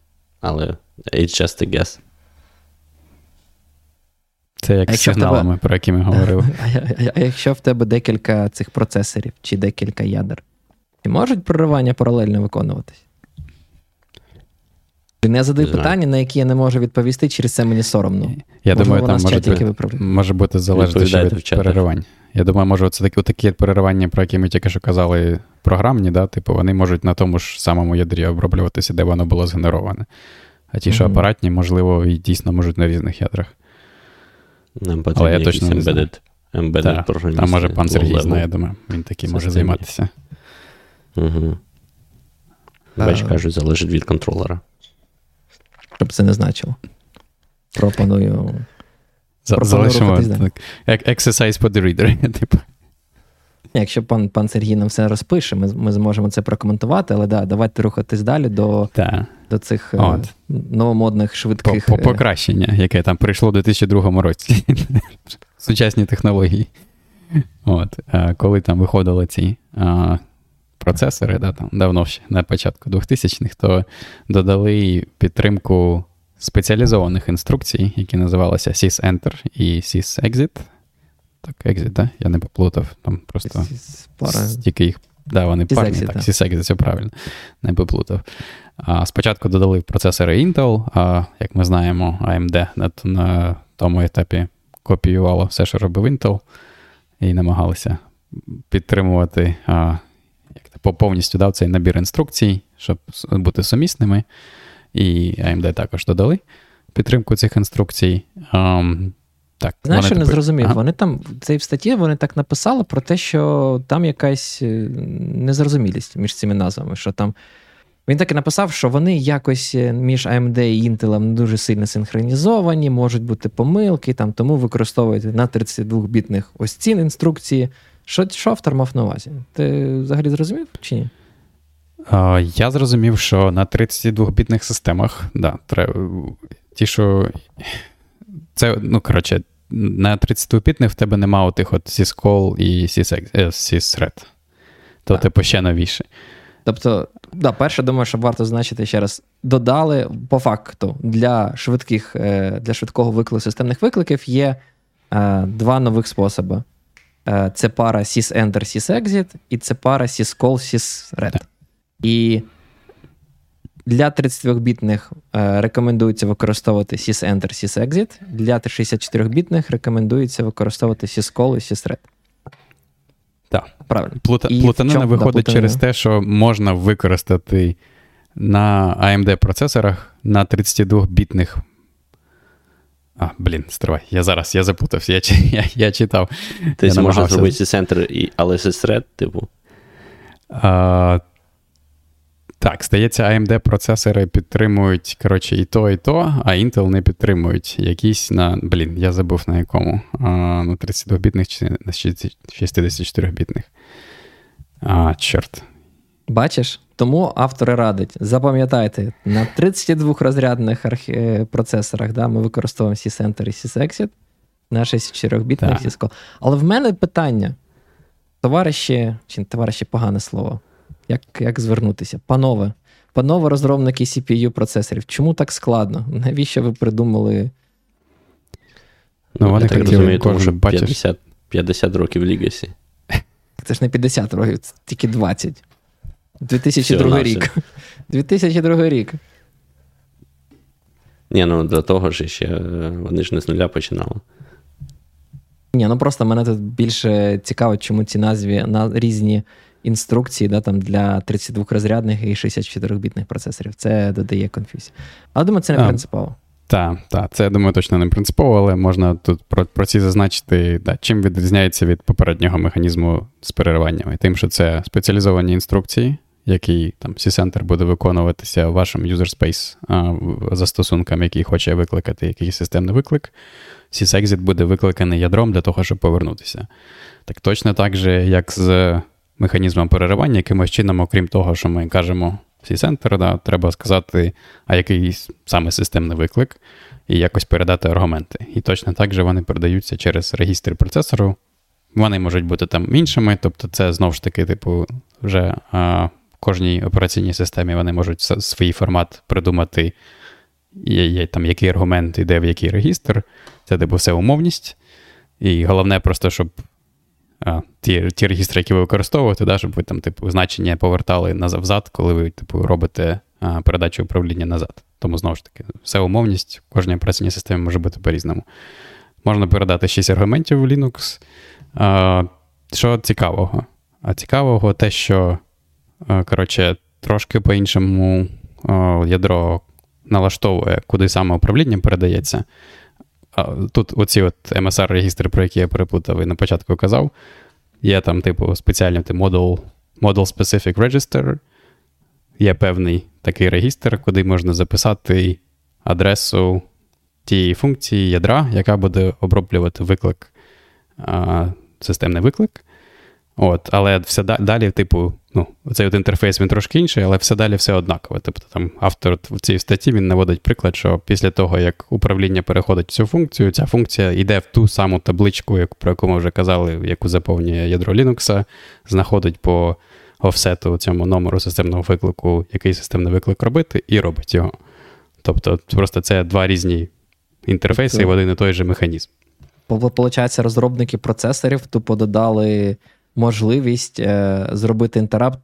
Але it's just a guess. Це як з сигналами, тебе... про які ми говорили. А, а, а якщо в тебе декілька цих процесорів чи декілька ядер, чи можуть проривання паралельно виконуватись? Не задаю питання, на які я не можу відповісти, через це мені соромно. Я може, думаю, там може, тільки може бути залежно від переривань. Я думаю, може, це такі, такі переривання, про які ми тільки що казали, програмні, да? типу, вони можуть на тому ж самому ядрі оброблюватися, де воно було згенероване. А ті, що mm-hmm. апаратні, можливо, і дійсно можуть на різних ядрах. Нам Але я точно не знаю. Embedded Та, Там може пан Сергій знає, я думаю, він такий може займатися. Угу. Бач, кажуть, залежить від контролера. Щоб це не значило. Пропоную. Залишимо так. Як exercise for the reader. типу. Якщо пан пан Сергій нам все розпише, ми ми зможемо це прокоментувати, але да, давайте рухатись далі до до цих е, От. новомодних швидких. По, е, Покращення, яке там прийшло у 2002 році. Сучасні технології. От, Коли там виходили ці а, процесори, да, там, давно ще на початку 2000-х, то додали підтримку спеціалізованих інструкцій, які називалися sys-enter і sys-exit. Так, exit, да? Я не поплутав. Там просто стільки їх. Да, вони парні, так, sys-exit, все правильно, не поплутав. А, Спочатку додали процесори Intel, а як ми знаємо, AMD на, на тому етапі копіювало все, що робив Intel, і намагалися підтримувати а, повністю дав цей набір інструкцій, щоб бути сумісними. І AMD також додали підтримку цих інструкцій. Um, так, Знаєш, що не зрозумів? Ага. Вони там, цей в статті вони так написали про те, що там якась е, незрозумілість між цими назвами. що там Він так і написав, що вони якось е, між AMD і Intel не дуже сильно синхронізовані, можуть бути помилки, там, тому використовують на 32-бітних ось ці інструкції. Що що автор мав на увазі? Ти взагалі зрозумів чи ні? Я зрозумів, що на 32-бітних системах, да, ті, що. Це, ну, коротше, на 32-бітних в тебе нема отих от Syscall і Systhread. То, так. типу, ще новіше. Тобто, да, перше, думаю, що варто значити ще раз: додали по факту для швидких, е, для швидкого виклику системних викликів є е, два нових способи. Е, це пара sys-enter, sys-exit, і це пара sys-call, sys-read. І для 32-бітних е, рекомендується використовувати sys-enter, sys-exit. Для 64-бітних рекомендується використовувати sys-call і sys-read. Так. Правильно. Плута, плутанина виходить да, через те, що можна використати на AMD процесорах на 32-бітних а, блін, стривай. Я зараз я запутався, я я, я читав. Ти зможеш зробити центр, і, але це типу. А, Так, здається, AMD процесори підтримують коротше, і то, і то, а Intel не підтримують якісь на. Блін, я забув на якому. А, На 32-бітних чи на 64-бітних. А, Чорт. Бачиш? Тому автори радять, запам'ятайте, на 32-розрядних архі... Е, процесорах да, ми використовуємо C-Center і C-Exit, на 64-бітних Cisco. Але в мене питання, товариші, чи товариші погане слово, як як звернутися? Панове, панове розробники CPU процесорів, чому так складно? Навіщо ви придумали? Ну, вони так розумію, тому що 50 50 років Legacy. Це ж не 50 років, це тільки 20. 2002 рік. 2002 рік. Ні, ну до того ж ще вони ж не з нуля починали. Ні, ну просто мене тут більше цікаво, чому ці назві на різні інструкції да, там, для 32-розрядних і 64-бітних процесорів. Це додає конфюзії. Але думаю, це не принципово. Так, так, це я думаю, точно не принципово, але можна тут про про ці зазначити, да, чим відрізняється від попереднього механізму з перериваннями. Тим, що це спеціалізовані інструкції, які там C-Center буде виконуватися вашим user space а, застосункам, який хоче викликати якийсь системний виклик. SysExit буде викликаний ядром для того, щоб повернутися. Так точно так же, як з механізмом переривання, якимось чином, окрім того, що ми кажемо C-Center, да, треба сказати, а який саме системний виклик, і якось передати аргументи. І точно так же вони передаються через регістр процесору. Вони можуть бути там іншими, тобто це знову ж таки, типу, вже а, кожній операційній системі вони можуть свій формат придумати, є, є, там, який аргумент йде в який регістр. Це типу все умовність. І головне, просто, щоб а, ті ті регістри, які ви використовуєте, да, щоб ви там, типу, значення повертали назад, коли ви типу, робите а, передачу управління назад. Тому знову ж таки, все умовність в кожній операційній системі може бути по-різному. Можна передати 6 аргументів в Linux. А, Що цікавого? А цікавого те, що коротше, трошки по-іншому ядро налаштовує, куди саме управління передається. Тут оці от MSR-регістри, про які я перепутав і на початку казав, є там, типу, спеціальний model, model Specific Register, є певний такий регістр, куди можна записати адресу тієї функції ядра, яка буде оброблювати виклик, а, системний виклик. От, Але все далі, типу, ну, цей от інтерфейс він трошки інший, але все далі все однакове. Тобто там автор в цій статті він наводить приклад, що після того, як управління переходить в цю функцію, ця функція йде в ту саму табличку, про яку ми вже казали, яку заповнює ядро Linux, знаходить по офсету цьому номеру системного виклику, який системний виклик робити, і робить його. Тобто, просто це два різні інтерфейси тобто, в один і той же механізм. Получається, розробники процесорів тупо додали можливість е, зробити інтерапт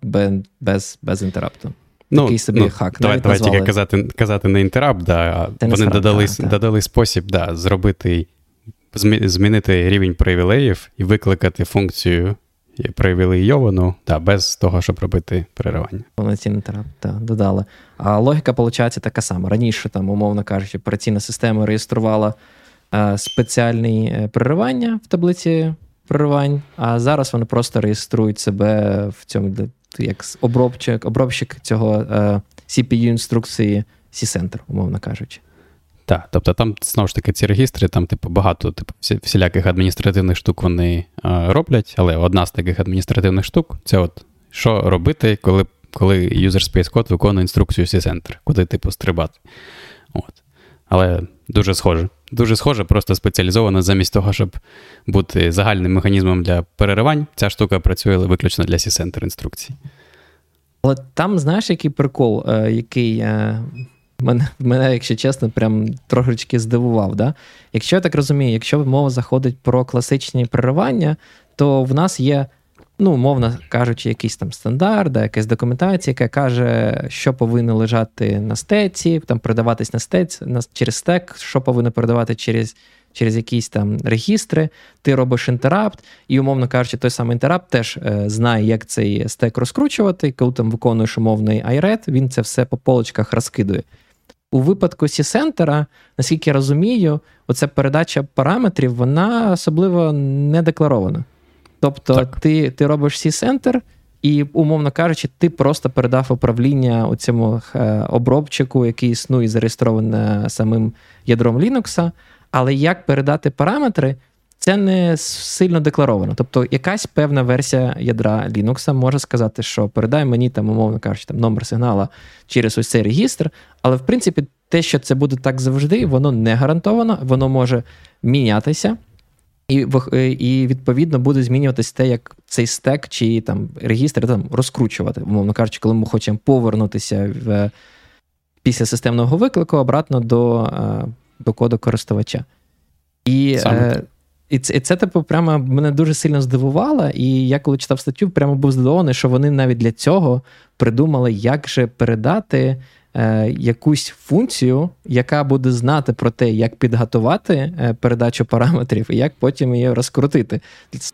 без без, інтерапту. Ну, Такий собі ну, хак. Давай давай тільки казати казати не інтерапт, да, а вони справді, додали та, додали спосіб да, зробити, змінити рівень привілеїв і викликати функцію привілейовану да, без того, щоб робити переривання. Повноцінний інтерапт, так, додали. А логіка, виходить, така сама. Раніше, там, умовно кажучи, операційна система реєструвала е, спеціальне переривання в таблиці проривань, а зараз вони просто реєструють себе в цьому як обробчик обробщик цього е, CPU-інструкції C-Center, умовно кажучи. Так, тобто там знову ж таки ці регістри, там, типу, багато типу, всіляких адміністративних штук вони е, роблять, але одна з таких адміністративних штук це от що робити, коли коли user space код виконує інструкцію C-Center, куди типу стрибати. От. Але дуже схоже. Дуже схоже, просто спеціалізовано замість того, щоб бути загальним механізмом для переривань, ця штука працює виключно для C-Center інструкцій. Але там, знаєш, який прикол, е, який е, мене, мене, якщо чесно, прям трошечки здивував. Да? Якщо я так розумію, якщо мова заходить про класичні переривання, то в нас є ну, умовно кажучи, якийсь там стандарт, якась документація, яка каже, що повинно лежати на стеці, там передаватись на стець на, через стек, що повинно передавати через через якісь там регістри, ти робиш інтерапт, і, умовно кажучи, той самий інтерапт теж е, знає, як цей стек розкручувати. Коли там виконуєш умовний IRED, він це все по полочках розкидує. У випадку Сі-Сентера, наскільки я розумію, оця передача параметрів, вона особливо не декларована. Тобто так. ти ти робиш C-Center, і, умовно кажучи, ти просто передав управління у цьому е, обробчику, який існує зареєстрований самим ядром Linux. Але як передати параметри, це не сильно декларовано. Тобто, якась певна версія ядра Linux може сказати, що передай мені там, умовно кажучи, там номер сигнала через ось цей регістр. Але в принципі, те, що це буде так завжди, воно не гарантовано, воно може мінятися. І е, і відповідно буде змінюватись те, як цей стек чи там регістр там розкручувати, умовно кажучи, коли ми хочемо повернутися в, після системного виклику обратно до е, до коду користувача. І е, І це, і це, типу, прямо мене дуже сильно здивувало. І я коли читав статтю, прямо був здивований, що вони навіть для цього придумали, як же передати е, якусь функцію, яка буде знати про те, як підготувати е, передачу параметрів і як потім її розкрутити.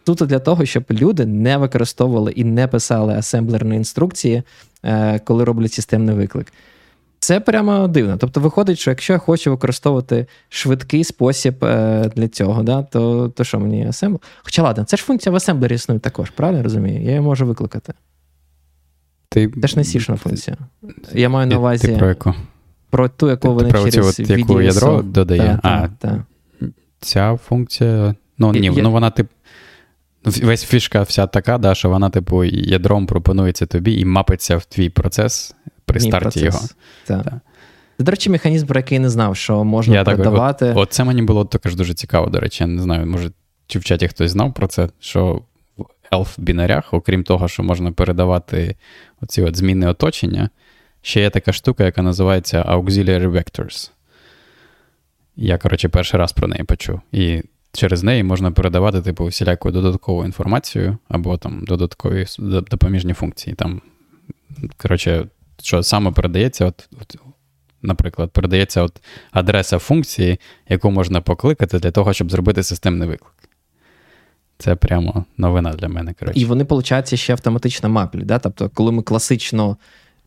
Тут для того, щоб люди не використовували і не писали асемблерні інструкції, е, коли роблять системний виклик. Це прямо дивно. Тобто, виходить, що якщо я хочу використовувати швидкий спосіб е, для цього, да, то то що мені асемблер? Хоча ладно, це ж функція в асемблері існує також, правильно розумію? Я її можу викликати. Ти... Це ж не сішна функція. Я маю на увазі ти про яку? Про ту, яку вони про через цю, от, яку ядро додає. Та, а, та. Ця функція. Ну, ні, я... ну вона тип. Весь фішка вся така, да, що вона, типу, ядром пропонується тобі і мапиться в твій процес при старті процес. його. Так. Так. До речі, механізм, про який не знав, що можна я передавати. Так, от, от це мені було також дуже цікаво, до речі, я не знаю, може, чи в чаті хтось знав про це, що в elf бінарях, окрім того, що можна передавати оці от зміни оточення, ще є така штука, яка називається Auxiliary Vectors. Я, коротше, перший раз про неї почув. І через неї можна передавати, типу, всіляку додаткову інформацію або там додаткові допоміжні функції. Там, коротше, що саме передається, от, от, наприклад, передається от адреса функції, яку можна покликати для того, щоб зробити системний виклик. Це прямо новина для мене. коротше. І вони, виходить, ще автоматично маплять. Да? Тобто, коли ми класично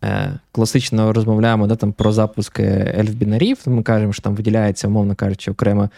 е, класично розмовляємо да, там, про запуск ельф-бінарів, ми кажемо, що там виділяється, умовно кажучи, окремо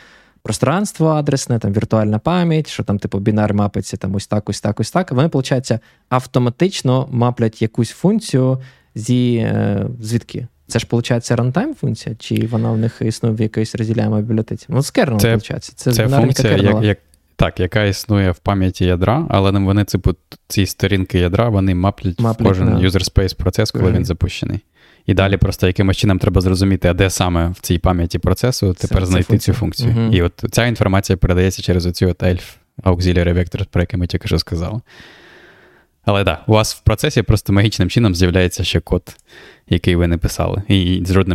пространство адресне, там віртуальна пам'ять, що там, типу, бінар мапиться там ось так, ось так, ось так. Вони, виходить, автоматично маплять якусь функцію зі е, звідки? Це ж, виходить, рантайм функція, чи вона в них існує в якоїсь розділяємої бібліотеці? Ну, з кернелом, виходить. Це, це функція, як, як, так, яка існує в пам'яті ядра, але вони, типу, ці сторінки ядра вони маплять, маплять в кожен да. user space процес, коли mm-hmm. він запущений. І далі просто якимось чином треба зрозуміти, а де саме в цій пам'яті процесу тепер це, знайти це цю функцію. Mm-hmm. І от ця інформація передається через оцю от ELF Auxiliary Vector, про який ми тільки що сказали. Але так, да, у вас в процесі просто магічним чином з'являється ще код, який ви не писали. І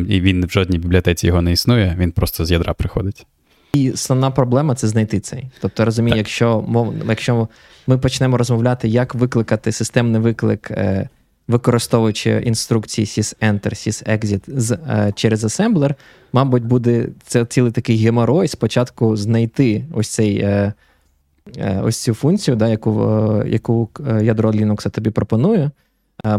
і він в жодній бібліотеці його не існує, він просто з ядра приходить. І основна проблема це знайти цей. Тобто, розумію, якщо мов, якщо ми почнемо розмовляти, як викликати системний виклик, е, використовуючи інструкції sys-enter, sys-exit з, е, через асемблер, мабуть, буде це цілий такий геморой спочатку знайти ось цей. Е, Ось цю функцію, да, яку яку ядро Linux тобі пропонує,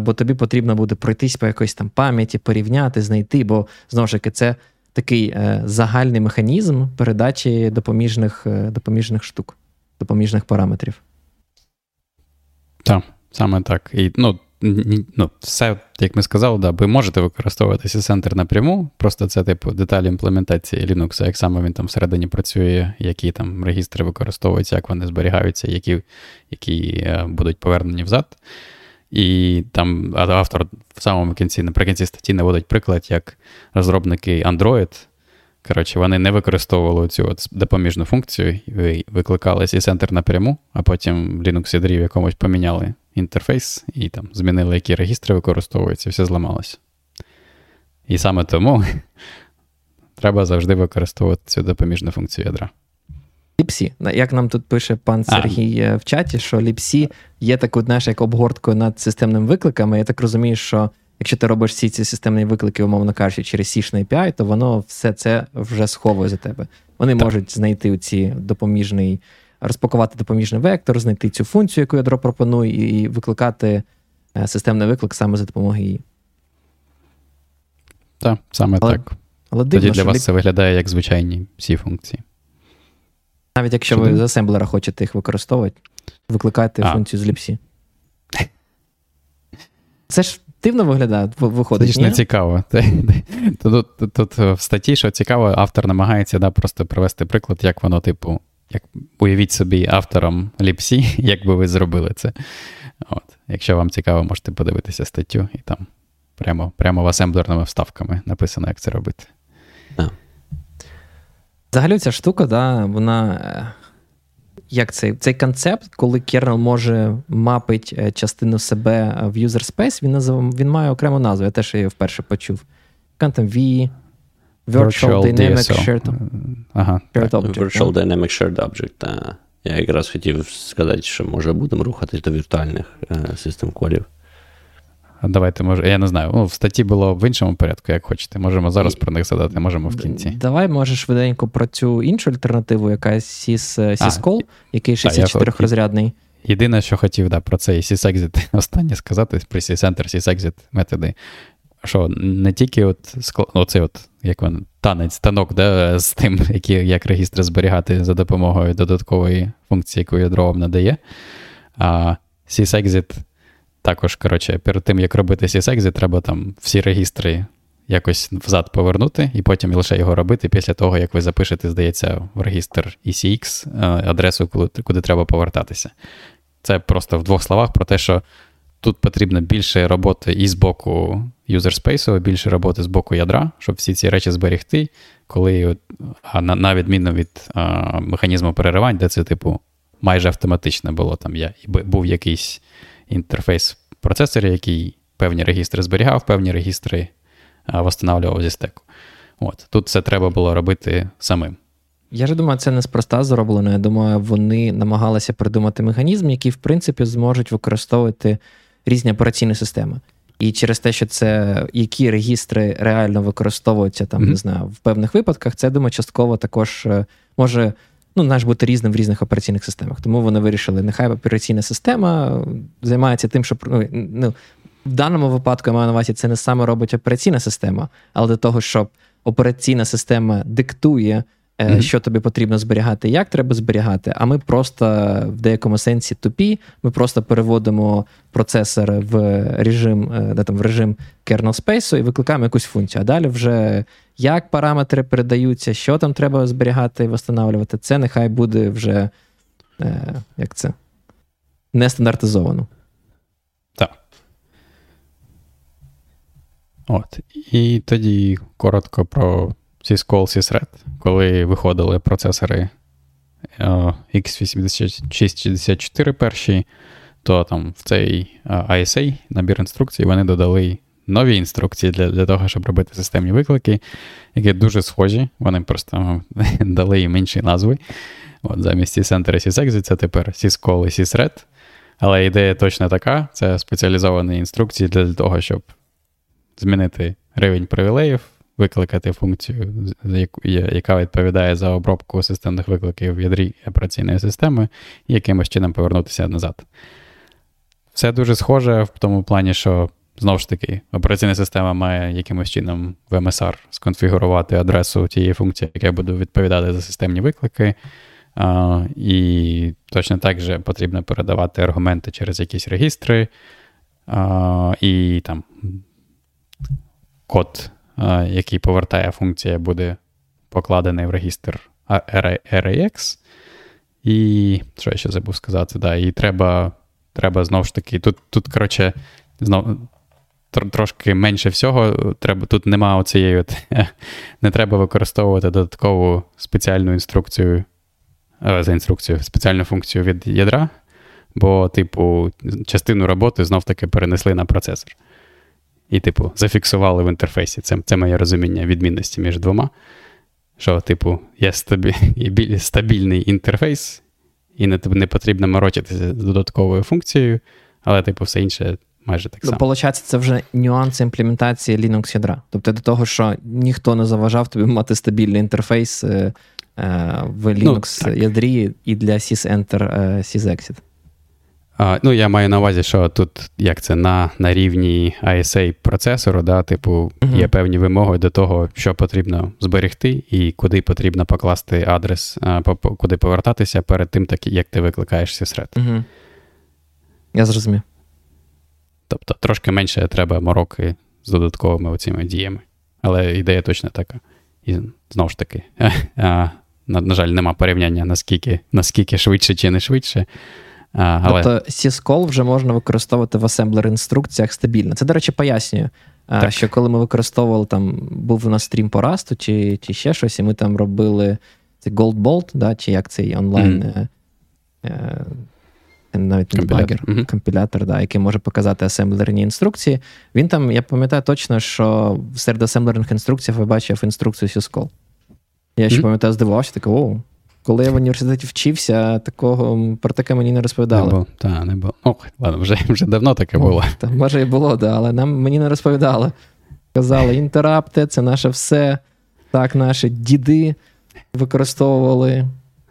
бо тобі потрібно буде пройтись по якоїсь там пам'яті, порівняти, знайти, бо знову ж таки, це такий е, загальний механізм передачі допоміжних е, допоміжних штук, допоміжних параметрів. Так, саме так. І ну, ну, все, як ми сказали, да, ви можете використовувати C-Center напряму, просто це, типу, деталі імплементації Linux, як саме він там всередині працює, які там регістри використовуються, як вони зберігаються, які які е, будуть повернені взад. І там автор в самому кінці, наприкінці статті наводить приклад, як розробники Android. Коротше, вони не використовували цю от допоміжну функцію, викликали c центр напряму, а потім в Linux ядрі в якомусь поміняли інтерфейс і там змінили, які регістри використовуються, все зламалося. І саме тому треба завжди використовувати цю допоміжну функцію ядра. Ліпсі. Як нам тут пише пан Сергій а. Е, в чаті, що ліпсі є такою, знаєш, як обгорткою над системними викликами. Я так розумію, що якщо ти робиш всі ці системні виклики, умовно кажучи, через Сішний API, то воно все це вже сховує за тебе. Вони так. можуть знайти ці допоміжний, розпакувати допоміжний вектор, знайти цю функцію, яку ядро пропонує, і викликати е, системний виклик саме за допомогою її. Так, саме але, так. Але дивно, Тоді для вас ліп... це виглядає як звичайні всі функції. Навіть якщо Чудо. ви з асемблера хочете їх використовувати, викликайте а. функцію з ліпсі. Це ж дивно виглядає, виходить. Це ж не цікаво. Тут, тут, тут в статті, що цікаво, автор намагається да, просто привести приклад, як воно, типу, як уявіть собі автором ліпсі, як би ви зробили це. От. Якщо вам цікаво, можете подивитися статтю, і там прямо прямо в асемблерними вставками написано, як це робити. Взагалі, ця штука, да, вона. Е, як цей цей концепт, коли кернел може мапить е, частину себе в user space, він назив, він має окрему назву. Я теж її вперше почув. Там V, Virtual, Dynamic DSO. Shared, ага, shared Object. Virtual yeah. Dynamic Shared Object, так. Я якраз хотів сказати, що може будемо рухатись до віртуальних е, систем колів. Давайте, може, я не знаю. Ну, В статті було в іншому порядку, як хочете. Можемо зараз про них задати, можемо в кінці. Давай, може, швиденько про цю іншу альтернативу, яка SysCall, який 64-розрядний. Єдине, що хотів да, про цей SysExit останнє сказати, про SysEnter, SysExit методи. Що не тільки от оцей от, як він, танець, станок да, з тим, які, як регістр зберігати за допомогою додаткової функції, яку ядро вам надає. А SysExit також, коротше, перед тим, як робити SysExit, треба там всі регістри якось взад повернути, і потім лише його робити після того, як ви запишете, здається, в регістр ECX е, адресу, куди, куди треба повертатися. Це просто в двох словах про те, що тут потрібно більше роботи і з боку юзерспейсу, більше роботи з боку ядра, щоб всі ці речі зберегти, коли а на, на відміну від а, механізму переривань, де це, типу, майже автоматично було там я, був якийсь інтерфейс процесора, який певні регістри зберігав, певні регістри встановлював зі стеку. От. Тут це треба було робити самим. Я ж думаю, це неспроста зроблено. Я думаю, вони намагалися придумати механізм, який, в принципі, зможуть використовувати різні операційні системи. І через те, що це які регістри реально використовуються там, mm-hmm. не знаю, в певних випадках, це я думаю, частково також е, може ну, знаєш, бути різним в різних операційних системах. Тому вони вирішили, нехай операційна система займається тим, що ну, ну, в даному випадку я маю на увазі, це не саме робить операційна система, але для того, щоб операційна система диктує mm-hmm. що тобі потрібно зберігати, як треба зберігати. А ми просто в деякому сенсі тупі. Ми просто переводимо процесор в режим е, де там, в режим kernel space і викликаємо якусь функцію. А далі вже як параметри передаються, що там треба зберігати і встановлювати, це нехай буде вже е, як це, не стандартизовано. Так. От. І тоді коротко про Syscall, Sysred, коли виходили процесори x86-64 перші, то там в цей ISA набір інструкцій вони додали нові інструкції для для того, щоб робити системні виклики, які дуже схожі. Вони просто дали їм інші назви. От Замість Center і SysExit це тепер Syscall і Sysred. Але ідея точно така: це спеціалізовані інструкції для того, щоб змінити рівень привілеїв викликати функцію, яка відповідає за обробку системних викликів в ядрі операційної системи, і якимось чином повернутися назад. Все дуже схоже в тому плані, що знову ж таки операційна система має якимось чином в MSR сконфігурувати адресу тієї функції, яка буде відповідати за системні виклики. Uh, і точно так же потрібно передавати аргументи через якісь регістри, uh, і там код який повертає функція, буде покладений в регістр RAX. І що я ще забув сказати? Да, І треба треба знову ж таки, тут, тут коротше, знов, трошки менше всього. Треба, Тут нема оцієї, от, не треба використовувати додаткову спеціальну інструкцію, за інструкцію, спеціальну функцію від ядра, бо, типу, частину роботи знов-таки перенесли на процесор і, типу, зафіксували в інтерфейсі. Це це моє розуміння відмінності між двома. Що, типу, є стабіль, стабільний інтерфейс, і не не потрібно морочитися з додатковою функцією, але, типу, все інше майже так само. Ну, Получається, це вже нюанси імплементації Linux ядра. Тобто до того, що ніхто не заважав тобі мати стабільний інтерфейс е, е, в Linux ну, ядрі і для sysenter, е, sysexit. А, Ну, я маю на увазі, що тут як це на на рівні ISA процесору, да, типу, uh-huh. є певні вимоги до того, що потрібно зберегти, і куди потрібно покласти адрес, а, по, куди повертатися перед тим, так, як ти викликаєш сісред. Uh-huh. Я зрозумів. Тобто трошки менше треба мороки з додатковими оціми діями. Але ідея точно така. І знову ж таки, на, на жаль, нема порівняння наскільки, наскільки швидше чи не швидше. А, але... Тобто Syscall вже можна використовувати в асемблер інструкціях стабільно. Це, до речі, пояснює, так. що коли ми використовували там, був у нас стрім по расту чи чи ще щось, і ми там робили цей Gold Bolt, да, чи як цей онлайн. Mm. Е, навіть не багер, mm-hmm. компілятор, да, який може показати асемблерні інструкції. Він там, я пам'ятаю точно, що серед асемблерних інструкцій я бачив інструкцію Syscall. Я ще пам'ятаю, здивувався, такий, о, коли я в університеті вчився, такого про таке мені не розповідали. Не було, Так, не було. Ох, ладно, вже вже давно таке було. Та, може і було, да, але нам мені не розповідали. Казали, інтерапти, це наше все. Так, наші діди використовували.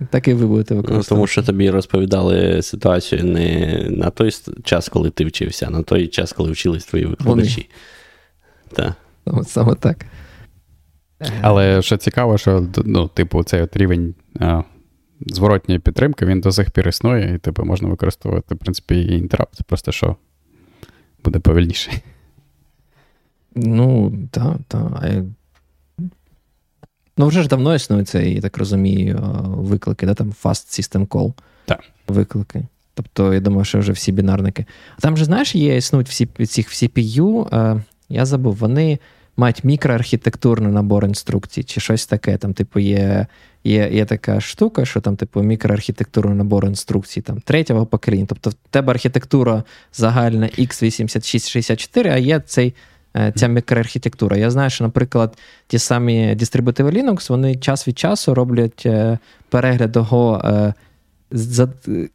Так і ви будете використовувати. Ну, Тому що тобі розповідали ситуацію не на той час, коли ти вчився, а на той час, коли вчились твої викладачі. Так. Саме так. Але що цікаво, що ну, типу, цей от рівень а, зворотньої підтримки він до сих пір існує, і типу, можна використовувати, в принципі, і інтерапт, просто що буде повільніше. Ну, так, так. Ну, вже ж давно існує це, я так розумію, виклики, да, там Fast System Call. Так. Виклики. Тобто, я думаю, що вже всі бінарники. А там же, знаєш, є існують всі цих в CPU, е, я забув, вони мають мікроархітектурний набор інструкцій, чи щось таке. Там, типу, є є, є така штука, що там, типу, мікроархітектурний набор інструкцій там, третього покоління. Тобто, в тебе архітектура загальна x8664, а є цей ця мікроархітектура. Я знаю, що, наприклад, ті самі дистрибутиви Linux, вони час від часу роблять е, перегляд того, е,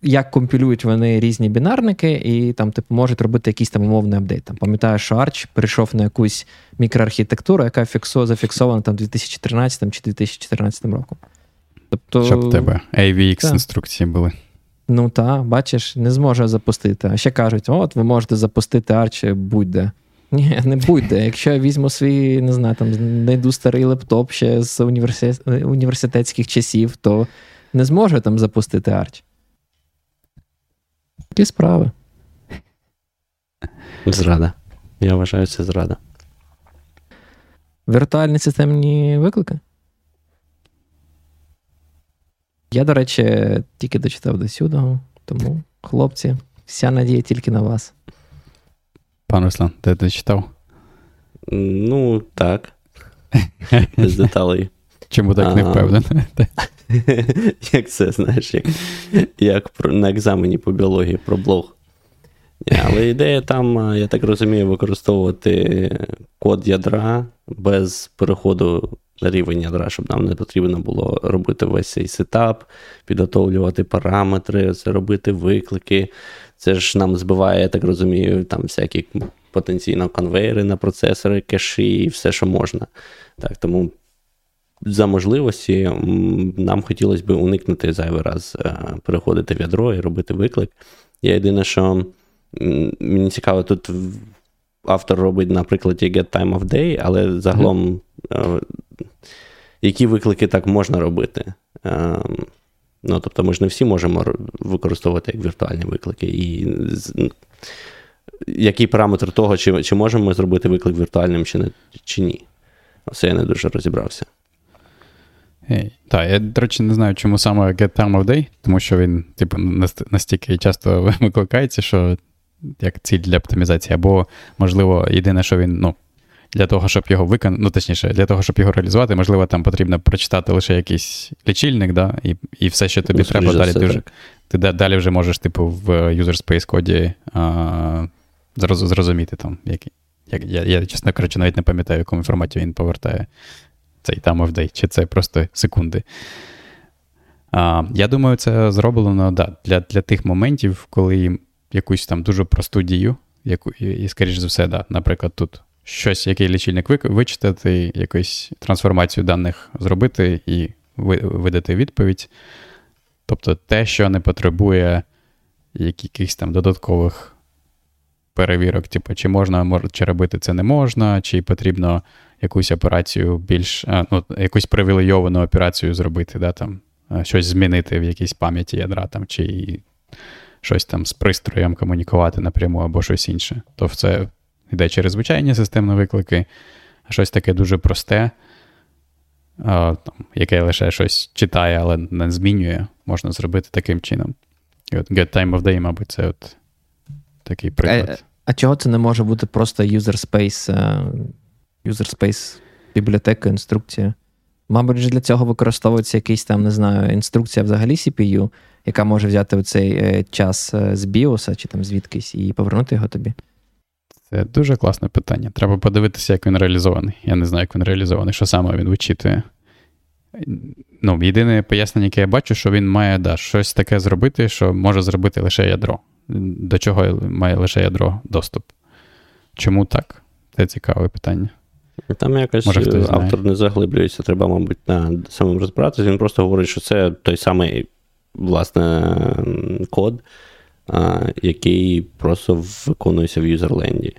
як компілюють вони різні бінарники, і там, типу, можуть робити якийсь там умовний апдейт. Там, Пам'ятаю, що Arch перейшов на якусь мікроархітектуру, яка фіксо, зафіксована там 2013 чи 2014 роком. Тобто, Щоб в тебе AVX інструкції були. Ну так, бачиш, не зможе запустити. А ще кажуть: от ви можете запустити Arch будь-де. Ні, не будьте. Якщо я візьму свій, не знаю, там знайду старий лептоп ще з університет, університетських часів, то не зможу там запустити арч. Такі справи. Зрада. Я вважаю, це зрада. Віртуальні системні виклики? Я, до речі, тільки дочитав до сюди, тому, хлопці, вся надія тільки на вас. Пан Руслан, ти це читав? Ну, так. Без деталей. Чому так не впевнений? Як це, знаєш, як як на екзамені по біології про блог. Але ідея там, я так розумію, використовувати код ядра без переходу на рівень ядра, щоб нам не потрібно було робити весь цей сетап, підготовлювати параметри, робити виклики. Це ж нам збиває, я так розумію, там всякі потенційно конвейери на процесори, кеші і все, що можна. Так, Тому за можливості нам хотілося б уникнути зайвий раз е, переходити в ядро і робити виклик. Я єдине, що мені цікаво, тут автор робить на прикладі Get Time of Day, але загалом, mm-hmm. які виклики так можна робити? Ну, Тобто, ми ж не всі можемо використовувати як віртуальні виклики. І який параметр того, чи чи можемо ми зробити виклик віртуальним, чи не, чи ні? Оце я не дуже розібрався. Так, я, до речі, не знаю, чому саме Get Time of Day, тому що він, типу, настільки часто викликається, що як ціль для оптимізації, або, можливо, єдине, що він ну, для того, щоб його виконати, ну точніше, для того, щоб його реалізувати, можливо, там потрібно прочитати лише якийсь лічильник, да, і і все, що тобі ну, треба, далі ти вже ти далі вже можеш, типу, в user space коді а, зрозуміти там, які. Як, я, я, чесно кажучи, навіть не пам'ятаю, в якому форматі він повертає цей of day, чи це просто секунди. А, Я думаю, це зроблено да, для для тих моментів, коли якусь там дуже просту дію, яку, і, і скоріш за все, да, наприклад, тут щось, який лічильник вичитати, якусь трансформацію даних зробити і видати відповідь. Тобто те, що не потребує якихось там додаткових перевірок, типу, чи можна чи робити це не можна, чи потрібно якусь операцію більш, ну, якусь привілейовану операцію зробити, да, там, щось змінити в якійсь пам'яті ядра, там, чи щось там з пристроєм комунікувати напряму або щось інше. То це йде через звичайні системні виклики, а щось таке дуже просте, там, яке лише щось читає, але не змінює, можна зробити таким чином. І от Get Time of Day, мабуть, це от такий приклад. А, а чого це не може бути просто user space, е, user space бібліотека, інструкція? Мабуть, для цього використовується якийсь там, не знаю, інструкція взагалі CPU, яка може взяти цей е, час е, з біоса чи там звідкись і повернути його тобі? Це дуже класне питання. Треба подивитися, як він реалізований. Я не знаю, як він реалізований, що саме він вичитує. Ну, Єдине пояснення, яке я бачу, що він має да, щось таке зробити, що може зробити лише ядро. До чого має лише ядро доступ. Чому так? Це цікаве питання. Там якось Може, автор знає. не заглиблюється, треба, мабуть, на самим розбиратися. Він просто говорить, що це той самий власне код, який просто виконується в юзерленді.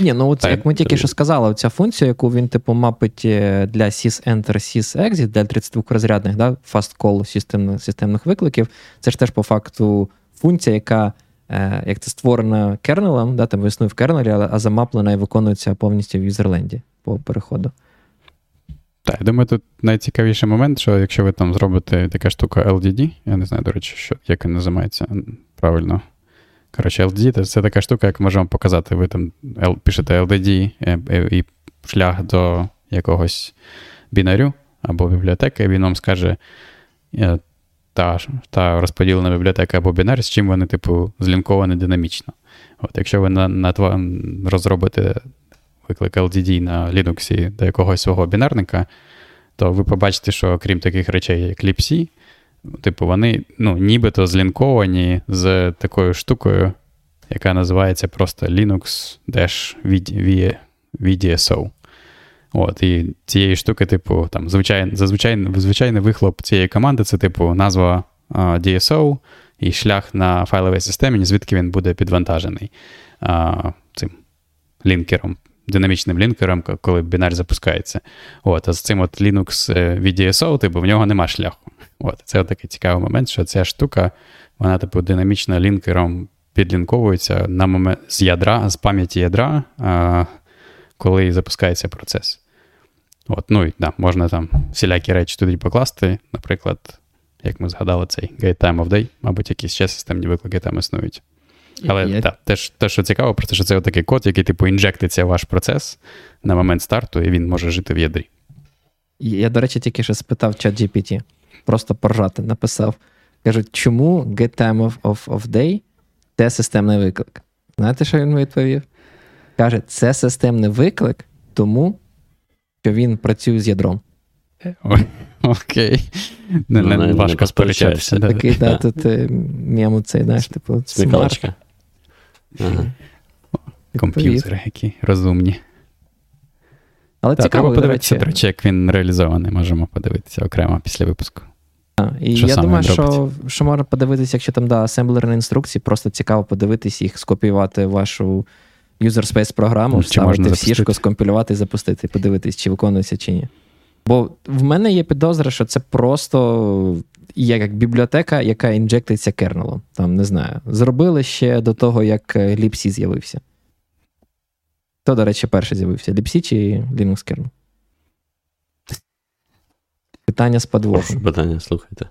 Ні, ну от, як ми тільки що сказали, ця функція, яку він, типу, мапить е, для sys-enter, sys-exit, для 32-розрядних, да, fast call системних, системних викликів, це ж теж по факту функція, яка е, як це створена кернелом, да, там існує в кернелі, а замаплена і виконується повністю в юзерленді по переходу. Так, я думаю, тут найцікавіший момент, що якщо ви там зробите така штука LDD, я не знаю, до речі, що, як він називається правильно. Коротше, LDD це така штука, яку можемо показати. Ви там пишете LDD е, е, і шлях до якогось бінарю або бібліотеки, і він вам скаже е, та та розподілена бібліотека або бінар, з чим вони, типу, злінковані динамічно. От, Якщо ви на, на розробите виклик LDD на Linux до якогось свого бінарника, то ви побачите, що крім таких речей, як Lipsy, типу, вони ну, нібито злінковані з такою штукою, яка називається просто Linux VDSO. От, І цієї штуки, типу, там, звичай, зазвичай, звичайний вихлоп цієї команди це, типу, назва uh, DSO і шлях на файловій системі, звідки він буде підвантажений uh, цим лінкером динамічним лінкером, коли бінар запускається. От, А з цим от Linux е, VDSO, типу, в нього нема шляху. От, Це от такий цікавий момент, що ця штука, вона типу, динамічно лінкером підлінковується на момент з ядра, з пам'яті ядра, а, коли запускається процес. От, Ну і да, можна там всілякі речі туди покласти, наприклад, як ми згадали, цей Gate Time of Day, мабуть, якісь ще системні виклики там існують. Але я... так, те, те, що цікаво, просто що це такий код, який, типу, інжектиться в ваш процес на момент старту, і він може жити в ядрі. Я, до речі, тільки що спитав чат GPT. Просто поржати, написав. Кажуть, чому get time of, of, of day це системний виклик? Знаєте, що він відповів? Каже, це системний виклик, тому що він працює з ядром. Окей. Не, не, не важко сперечатися. Такий, да, тут е, м'яму цей, знаєш, типу, смарт. Ага. Комп'ютери, які розумні. Але так, цікаво, треба подивитися, до речі, як він реалізований, можемо подивитися окремо після випуску. А, і що я думаю, що що можна подивитися, якщо там да, асемблерні інструкції, просто цікаво подивитись їх, скопіювати вашу user space програму, вставити в сішку, скомпілювати і запустити, подивитись, чи виконується, чи ні. Бо в мене є підозра, що це просто є як бібліотека, яка інжектиться кернелом. Там, не знаю, зробили ще до того, як Lipsy з'явився. Хто, до речі, перший з'явився? Lipsy чи Linux kernel? Питання з подвохом. Питання, слухайте.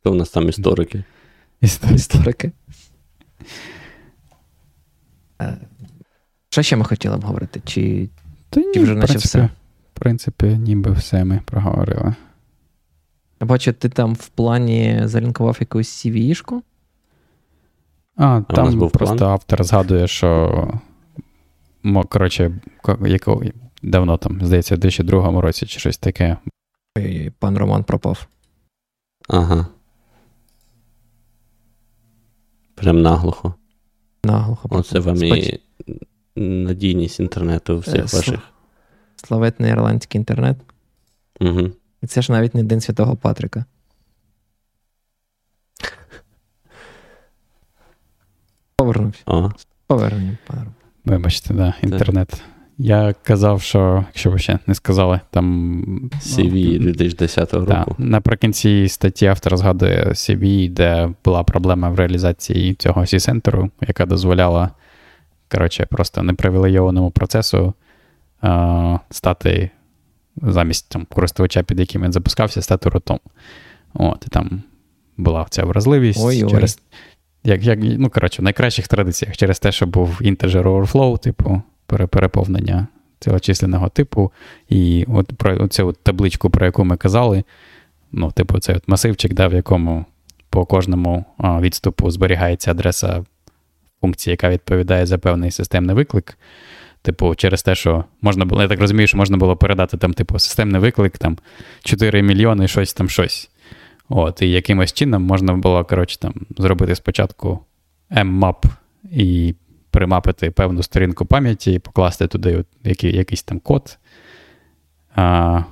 Хто у нас там історики? Історики. Е, що ще ми хотіли б говорити? Чи, Та чи вже наче все? В принципі, ніби все ми проговорили. Я бачу, ти там в плані залінкував якусь CVE-шку? А, а там був просто план? автор згадує, що коротше, якого, давно там, здається, в 2002 році чи щось таке. Ой, пан Роман пропав. Ага. Прям наглухо. Наглухо. Оце вам і надійність інтернету всіх е, ваших. Славетний ірландський інтернет. Угу. І це ж навіть не День Святого Патрика. Повернувся. Ага. Повернення, пане. Вибачте, да, інтернет. Я казав, що, якщо ви ще не сказали, там. CV 2010 року. Да, наприкінці статті автор згадує CV, де була проблема в реалізації цього C-центру, яка дозволяла коротше, просто непривілейованому процесу стати замість там, користувача, під яким він запускався, стати ротом. От, І там була ця вразливість Ой-ой. через. Як, як, ну, коротше, в найкращих традиціях через те, що був integer overflow, типу, переповнення цілочисленного типу. І от про цю от табличку, про яку ми казали, ну, типу, цей от масивчик, да, в якому по кожному відступу зберігається адреса функції, яка відповідає за певний системний виклик. Типу, через те, що можна було, я так розумію, що можна було передати там, типу, системний виклик, там 4 мільйони, щось там щось. От, І якимось чином можна було, коротше, там, зробити спочатку mmap і примапити певну сторінку пам'яті, покласти туди який, якийсь там код а,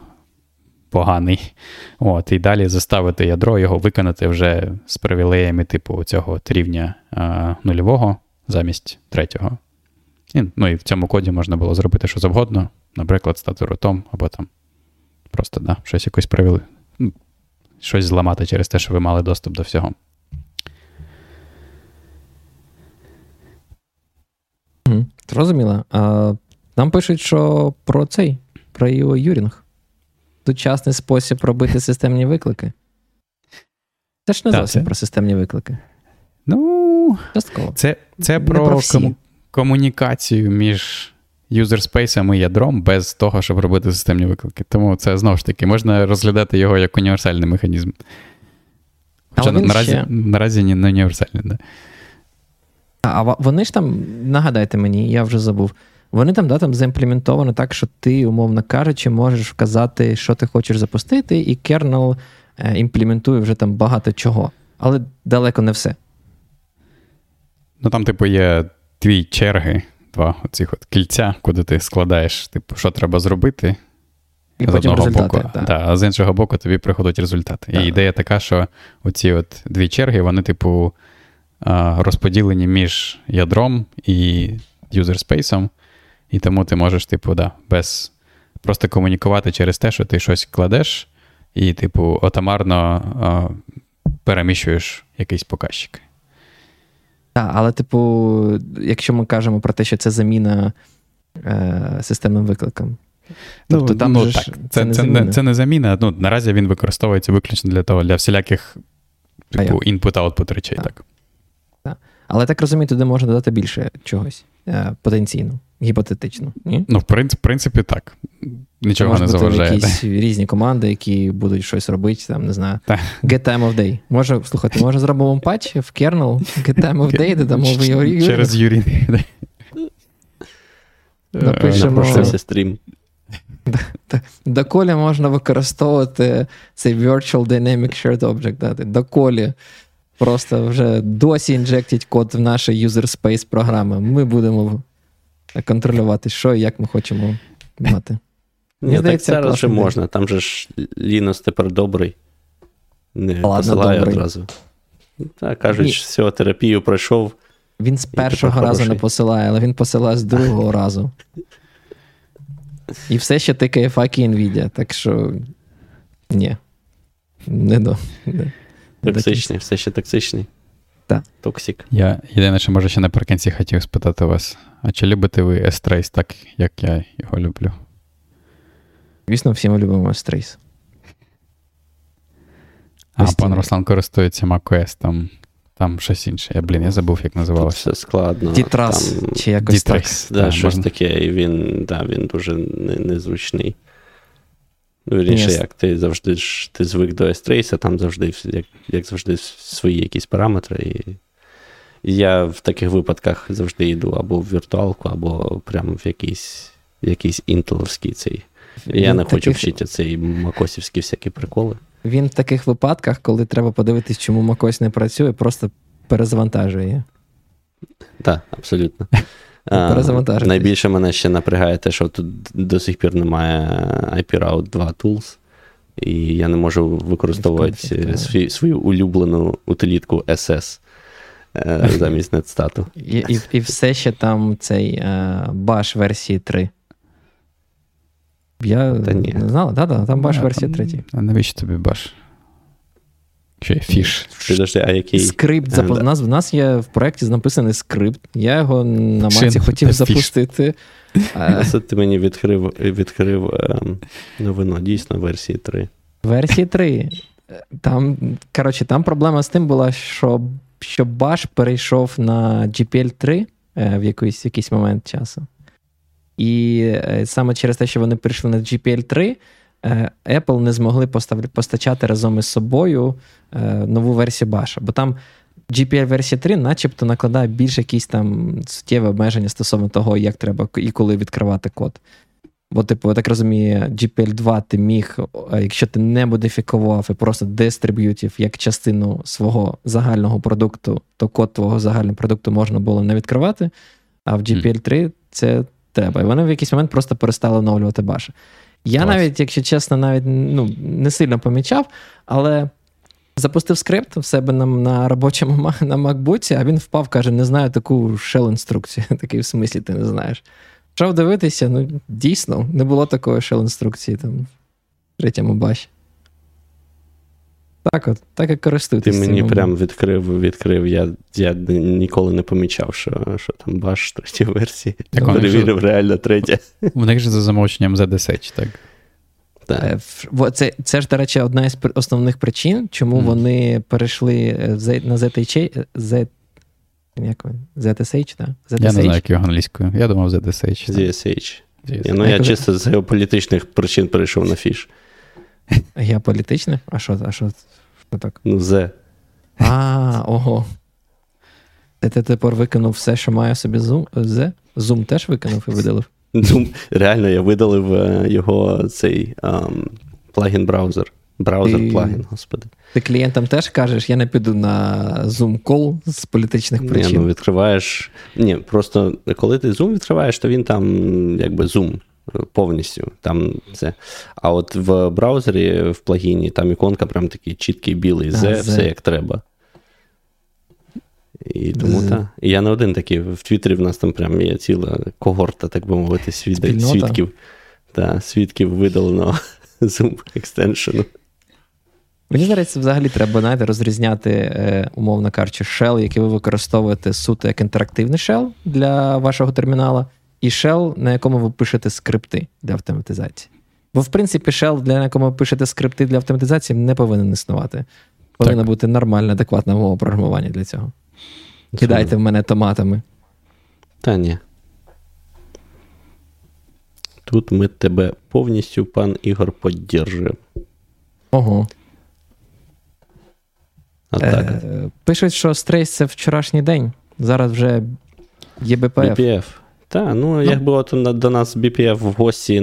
поганий. От, І далі заставити ядро його виконати вже з привілеями типу цього рівня а, нульового замість третього. І, ну і в цьому коді можна було зробити що завгодно, наприклад, стати ротом, або там просто да, щось якось привели. Ну, щось зламати через те, що ви мали доступ до всього. Зрозуміло. А, Нам пишуть, що про цей, про його Юрінг. Сучасний спосіб робити системні виклики. Це ж не так, зовсім це... про системні виклики. Ну, Частково. Це це про, про кому, комунікацію між юзерспейсом і ядром без того, щоб робити системні виклики. Тому це знову ж таки можна розглядати його як універсальний механізм. Хоча наразі ще... наразі не універсальний, да. А вони ж там, нагадайте мені, я вже забув. Вони там да, там заімплементовані так, що ти, умовно кажучи, можеш вказати, що ти хочеш запустити, і кернел е, імплементує вже там багато чого. Але далеко не все. Ну там, типу, є дві черги, два оцих от кільця, куди ти складаєш, типу, що треба зробити. І з потім одного боку, та. Да, а з іншого боку, тобі приходять результати. Да. І ідея така, що оці от дві черги, вони, типу, розподілені між ядром і юзерспейсом, і тому ти можеш, типу, да, без просто комунікувати через те, що ти щось кладеш, і, типу, отамарно переміщуєш якийсь показчик. Так, але, типу, якщо ми кажемо про те, що це заміна е, системним викликам. Ну, тобто там ну, так, це, це, не це, не, це не заміна. Ну, Наразі він використовується виключно для того, для всіляких типу, input-output речей. Так. так. так. Але так розумію, туди можна додати більше чогось е, потенційно, гіпотетично. ні? Ну, в принципі, так. Нічого не заважає. якісь різні команди, які будуть щось робити, там, не знаю. Get time of day. Може, слухайте, може зробимо патч в kernel, get time of day, додамо в Юрій. Через Юрій. Напишемо. стрім. Доколі можна використовувати цей Virtual Dynamic Shared Object. Доколі просто вже досі інжектять код в наш user space програми. Ми будемо контролювати, що і як ми хочемо мати. Ні, здається, так зараз вже можна. Там же ж Лінус тепер добрий. Не Ладно, посилає добрий. одразу. Так, кажуть, Ні. все, терапію пройшов. Він з першого разу не посилає, але він посилає з другого разу. І все ще тикає факи NVIDIA, так що. Ні. Не до. Не. Токсичний, все ще токсичний. Так. Токсик. Я єдине, що може ще наприкінці хотів спитати вас: а чи любите ви S-Trace так, як я його люблю? Звісно, всі ми любимо S-Trace. А пан Руслан користується macOS, там там щось інше. Я, блін, я забув, як називалося. Все складно. Дітрас, там... чи якось Дітрас, так. Да, так, щось можна... таке, і він да, він дуже незручний. Ну, вірніше, як ти завжди ж ти звик до S-Trace, там завжди, як як завжди, свої якісь параметри. І, і я в таких випадках завжди йду або в віртуалку, або прямо в якийсь якийсь інтеловський цей я не хочу вчити цей макосівські всякі приколи. Він в таких випадках, коли треба подивитись, чому макось не працює, просто перезавантажує. Так, абсолютно. А, найбільше мене ще напрягає те, що тут до сих пір немає IP Route 2 Tools, і я не можу використовувати свій, свою улюблену утилітку SS замість нетстату. І, і і, все ще там цей е, Bash версії 3. Я Та ні. не знала, да, да, там баш да, версія третій. А навіщо тобі баш? Чи фіш? Підожди, а який? Скрипт. Запо... Да. нас, в нас є в проєкті написаний скрипт. Я його на маці хотів запустити. А... Ти мені відкрив відкрив новину, дійсно, версії 3. Версії 3. Там, коротше, там проблема з тим була, що що Bash перейшов на GPL 3 е, в якийсь, якийсь момент часу. І е, саме через те, що вони перейшли на GPL 3, е, Apple не змогли постачати разом із собою нову версію Баша. Бо там GPL версія 3 начебто накладає більш якісь там суттєві обмеження стосовно того, як треба і коли відкривати код. Бо, типу, я так розумію, GPL 2 ти міг, якщо ти не модифікував і просто дистриб'ютів як частину свого загального продукту, то код твого загального продукту можна було не відкривати, а в GPL 3 це треба. І вони в якийсь момент просто перестали оновлювати баша. Я Клас. навіть, якщо чесно, навіть ну, не сильно помічав, але запустив скрипт в себе на на робочому на MacBook, а він впав, каже: не знаю таку shell інструкцію Такий в смислі ти не знаєш. Почав дивитися, ну дійсно, не було такої shell інструкції там в третьому баші. Так от, так і користуйтесь. Ти мені прям відкрив, відкрив. Я я ніколи не помічав, що що там баш третій версії. Так, Перевірив ж... реально третя. У них же за замовченням ZSH, так. Е, це, це ж, до речі, одна із основних причин, чому mm. вони перейшли е, на ZH, Z, як ZSH, так? ZSH? Я не знаю, як його англійською. Я думав ZSH. ZSH. ZSH. Ну, я чисто з геополітичних причин перейшов на фіш. Геополітичних? А що а що, що так? Ну, З. А, ого. Ти тепер викинув все, що має собі Zoom? Z? Zoom теж викинув і видалив? Zoom, реально, я видалив е, його цей um, плагін браузер. Браузер плагін, господи. Ти клієнтам теж кажеш, я не піду на Zoom call з політичних причин. Ні, ну відкриваєш. Ні, просто коли ти Zoom відкриваєш, то він там якби Zoom повністю. Там це. А от в браузері, в плагіні, там іконка прям такий чіткий білий Z, все як треба. І тому так. І я не один такий. В Твіттері в нас там прям є ціла когорта, так би мовити, свід... свідків та, свідків видаленого Zoom екстеншену. Мені здається, взагалі треба знаєте, розрізняти, е, умовно кажучи, shell, який ви використовуєте суто як інтерактивний shell для вашого термінала, і shell, на якому ви пишете скрипти для автоматизації. Бо, в принципі, shell, для якому ви пишете скрипти для автоматизації, не повинен існувати. Повинна бути нормальна, адекватна мова програмування для цього. Кидайте в мене томатами. Та ні. Тут ми тебе повністю, пан Ігор, піддержуємо. Ого. А так. Е, Пишуть, що стрейс це вчорашній день. Зараз вже є БПФ. BPF. Так, ну, ну якби от до нас BPF в гості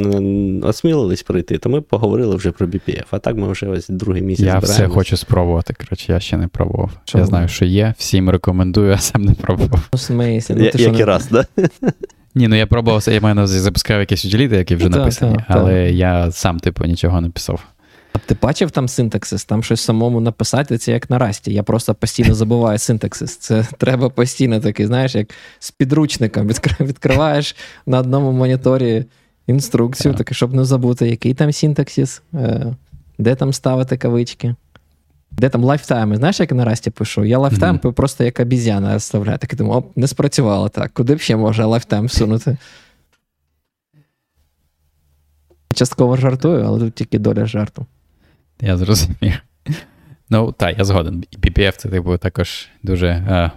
осмілились прийти, то ми поговорили вже про BPF. А так ми вже ось другий місяць. Я збираємось. все хочу спробувати. Коротше, я ще не пробував. Чому? Я знаю, що є, всім рекомендую, а сам не пробував. Ну, смейся. Ну, Як і раз, так? Ні, ну я пробував, я маю на запускав якісь утиліти, які вже написані, але я сам, типу, нічого не писав. А ти бачив там синтаксис? Там щось самому написати, це як на Rust і. Я просто постійно забуваю синтаксис. Це треба постійно такий, знаєш, як з підручником відкриваєш на одному моніторі інструкцію, таке, щоб не забути, який там синтаксис, е, де там ставити кавички. Де там lifetime и? Знаєш, як на Rust і пишу? Я lifetime mm-hmm. просто як обіз'яна оставляю. Так думаю, оп, не спрацювало так. Куди б ще можна lifetime всунути? Частково жартую, але тут тільки доля жарту. Я зрозумів. Ну, так, я згоден. PPF це типу також дуже а,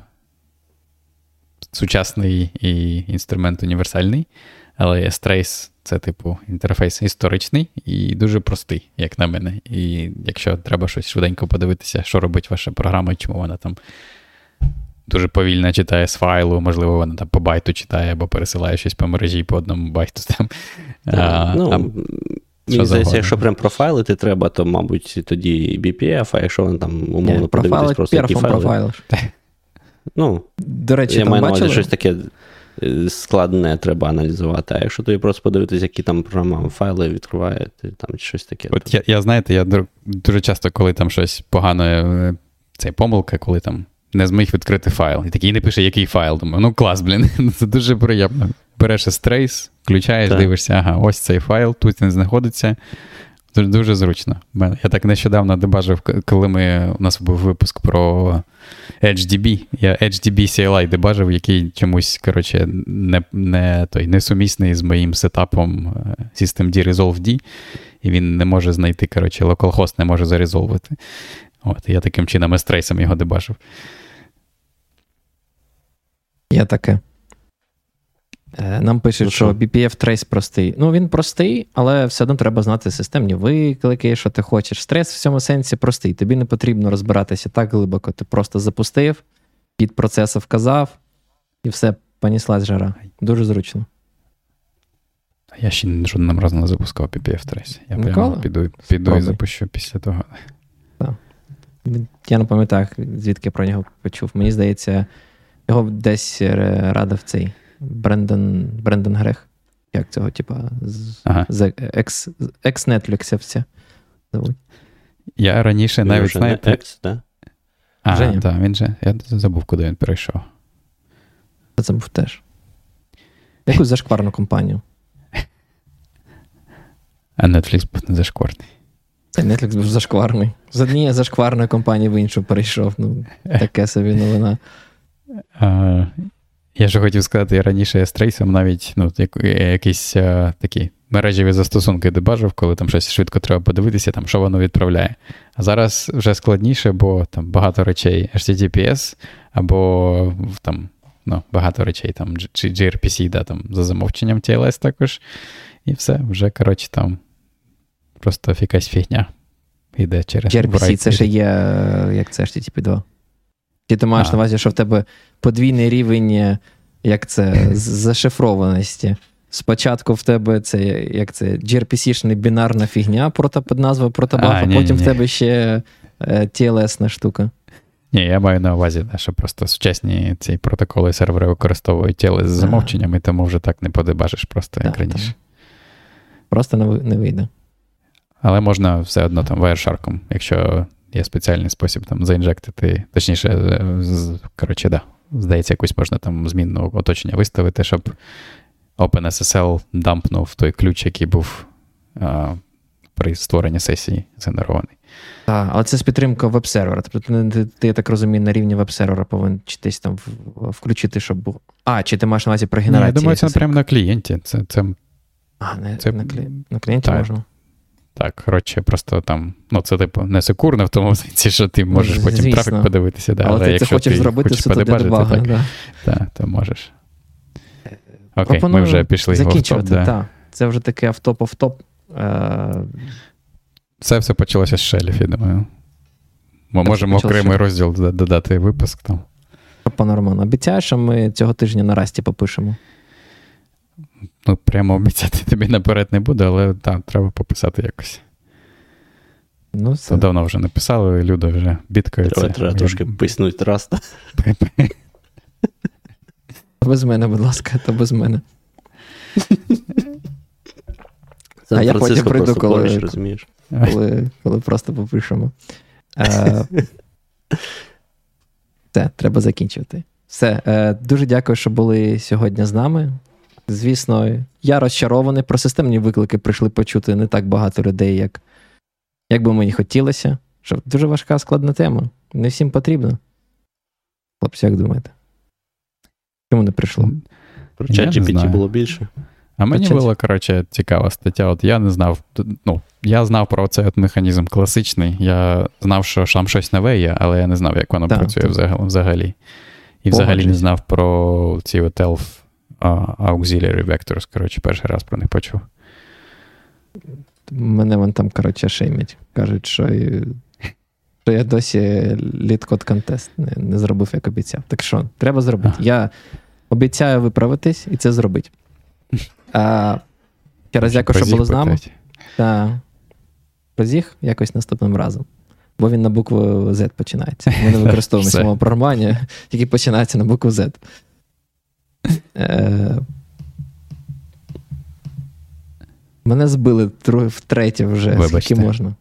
сучасний і інструмент універсальний, але S-Trace це, типу, інтерфейс історичний і дуже простий, як на мене. І якщо треба щось швиденько подивитися, що робить ваша програма, чому вона там дуже повільно читає з файлу, можливо, вона там по байту читає або пересилає щось по мережі по одному байту. Там. А, ну, а, Мені здається, якщо прям профайлити треба, то, мабуть, тоді BPF, а якщо він там умовно подивитись просто які файли. Профайлиш. Ну, До речі, я маю на увазі щось таке е, складне треба аналізувати. А якщо тобі просто подивитися, які там програма файли відкриває, там щось таке. От я, я знаєте, я дуже часто, коли там щось погано, е, це помилка, коли там не зміг відкрити файл. І такий не пише, який файл. Думаю, ну клас, блін, це дуже приємно. Береш S-Trace, включаєш, так. дивишся, ага, ось цей файл, тут він знаходиться. Дуже, дуже зручно. Я так нещодавно дебажив, коли ми, у нас був випуск про HDB. Я HDB CLI дебажив, який чомусь коротше, не не, той, несумісний з моїм сетапом е, Systemd Resolve D, і він не може знайти, коротше, localhost не може зарезолвити. От, Я таким чином S-Trace його дебажив. Я таке. Е, нам пишуть, ну, що BPF Trace простий. Ну, він простий, але все одно треба знати системні виклики, що ти хочеш. Стрес в цьому сенсі простий. Тобі не потрібно розбиратися так глибоко. Ти просто запустив, під процесу вказав, і все, поніслась жара. Дуже зручно. Я ще жодним разом не запускав PPF Trace. Я Микола? прямо піду піду і запущу після того. Так. Я не пам'ятаю, звідки я про нього почув. Мені здається, його десь радив цей Брендон Брендон Грех. Як цього, типа, з, ага. з екс, екс-нетліксівця зовуть. Я раніше він навіть знаєте. Екс, да? А, так, він же. Я забув, куди він перейшов. Я забув теж. Якусь зашкварну компанію. А Netflix був не зашкварний. Netflix був зашкварний. З однієї зашкварної компанії в іншу перейшов. Ну, таке собі новина. А, я ж хотів сказати, я раніше я з трейсом навіть ну, якісь а, такі мережеві застосунки дебажив, коли там щось швидко треба подивитися, там, що воно відправляє. А зараз вже складніше, бо там багато речей HTTPS, або там ну, багато речей там gRPC, да, там за замовченням TLS також. І все, вже, коротше, там просто якась фігня йде через. gRPC це ще є, як це HTTP 2. Чи ти маєш а. на увазі, що в тебе подвійний рівень, як це, зашифрованості. Спочатку в тебе це як це, gRPC-шна бінарна фігня, назва протобаф, а, а потім ні. в тебе ще е, TLS-на штука. Ні, я маю на увазі, що просто сучасні ці протоколи сервери використовують TLS з замовченнями, тому вже так не подебажиш просто як раніше. Так. Просто не вийде. Але можна все одно там Wireshark, якщо є спеціальний спосіб там заінжектити, точніше, е, коротше, да, здається, якусь можна там змінну оточення виставити, щоб OpenSSL дампнув той ключ, який був а, при створенні сесії згенерований. Так, але це з підтримкою веб-сервера. Тобто, ти, ти, я так розумію, на рівні веб-сервера повинен десь там включити, щоб був. А, чи ти маєш на увазі про генерацію? Я думаю, це прямо на клієнті. Це, це, А, не, це... на, на клієнті так. можна. Так, коротше, просто там, ну, це типу не секурно в тому сенсі, що ти можеш потім Звісно. трафік подивитися. Да, але, але ти якщо це хочеш ти зробити, хочеш подебажити, так, да. так, то можеш. Окей, Пропоную ми вже пішли закінчувати, в топ, да. Це вже таке автоп автоп Е... Це все почалося з шелів, я думаю. Ми можемо окремий розділ додати випуск там. Пане Роман, обіцяєш, що ми цього тижня на расті попишемо? Ну, прямо обіцяти тобі наперед не буду, але так, треба пописати якось. Ну, це... Давно вже написали, люди вже бідкаються. Треба, треба трошки писнуть раз. Без мене, будь ласка, то без мене. А я потім прийду, коли, розумієш. коли коли просто попишемо. Все, треба закінчувати. Все. Е, дуже дякую, що були сьогодні з нами. Звісно, я розчарований. Про системні виклики прийшли почути не так багато людей, як як би мені хотілося. Що Дуже важка складна тема. Не всім потрібно. Хлопці, як думаєте? Чому не прийшло? Про чат GPT було більше. А мені була, коротше, цікава стаття. От я не знав, ну, я знав про цей от механізм класичний. Я знав, що там щось нове є, але я не знав, як воно так, працює так. взагалі. І взагалі не знав про ці от Elf Auxiliary Vectors. Коротше, перший раз про них почув. Мене вон там, коротше, шеймять. Кажуть, що що я досі літкод контест не, не зробив, як обіцяв. Так що, треба зробити. А. Я обіцяю виправитись і це зробити. А, Ще раз дякую, що були з нами. Так. Розіг якось наступним разом. Бо він на букву Z починається. Ми не використовуємо слово програмування, яке починається на букву Z. Е, Мене збили втретє вже, Вибачте. скільки можна.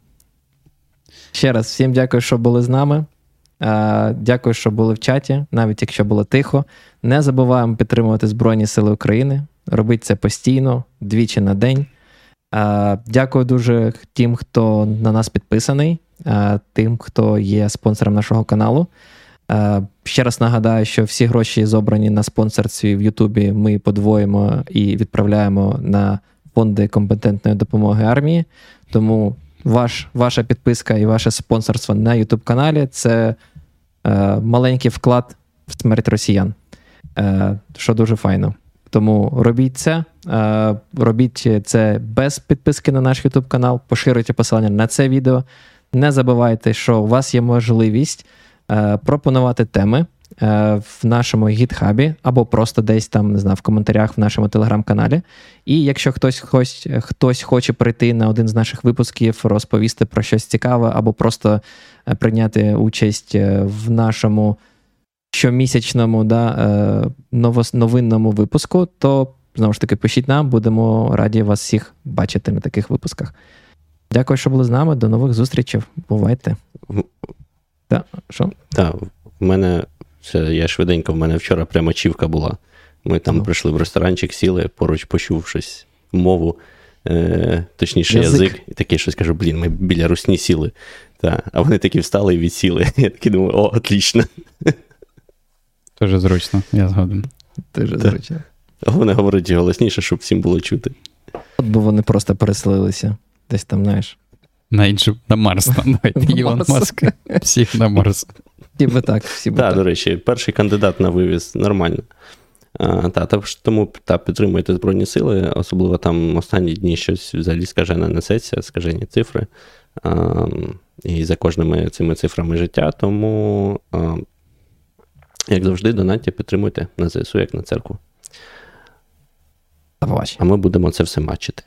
Ще раз, всім дякую, що були з нами. Е, дякую, що були в чаті, навіть якщо було тихо. Не забуваємо підтримувати Збройні Сили України. Робіть це постійно, двічі на день. Е, дякую дуже тим, хто на нас підписаний, тим, хто є спонсором нашого каналу. Ще раз нагадаю, що всі гроші зобрані на спонсорстві в Ютубі. Ми подвоїмо і відправляємо на фонди компетентної допомоги армії. Тому ваш, ваша підписка і ваше спонсорство на YouTube каналі це е, маленький вклад в смерть росіян, е, що дуже файно. Тому робіть це, е, робіть це без підписки на наш YouTube канал, поширюйте посилання на це відео. Не забувайте, що у вас є можливість е, пропонувати теми в нашому гітхабі або просто десь там не знаю, в коментарях в нашому телеграм-каналі. І якщо хтось хтось, хтось хоче прийти на один з наших випусків, розповісти про щось цікаве, або просто прийняти участь в нашому щомісячному да, е, новинному випуску, то знову ж таки пишіть нам, будемо раді вас всіх бачити на таких випусках. Дякую, що були з нами. До нових зустрічей. Бувайте. Так, що? Так, в мене це я швиденько, в мене вчора прямо чівка була. Ми там ну. прийшли в ресторанчик, сіли, поруч почув щось мову, е, точніше, язик. язик, і такий щось кажу, блін, ми біля русні сіли. Та. А вони такі встали і відсіли. Я такий думаю, о, отлично. Дуже зручно, я згоден. Дуже зручно. Головне говорити голосніше, щоб всім було чути. От би вони просто переселилися. Десь там, знаєш. На іншу, на Марс. Давайте Ілон Маск. Всіх на Марс. Всі би так, всі так. до речі, перший кандидат на вивіз нормально. А, та, Тому та, підтримуйте Збройні сили, особливо там останні дні щось взагалі скажене несеться, скажені цифри. А, І за кожними цими цифрами життя. Тому а, як завжди, донатьте, підтримуйте на ЗСУ, як на церкву. А ми будемо це все бачити.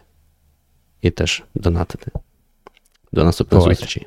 І теж донатити. До наступних зустрічей.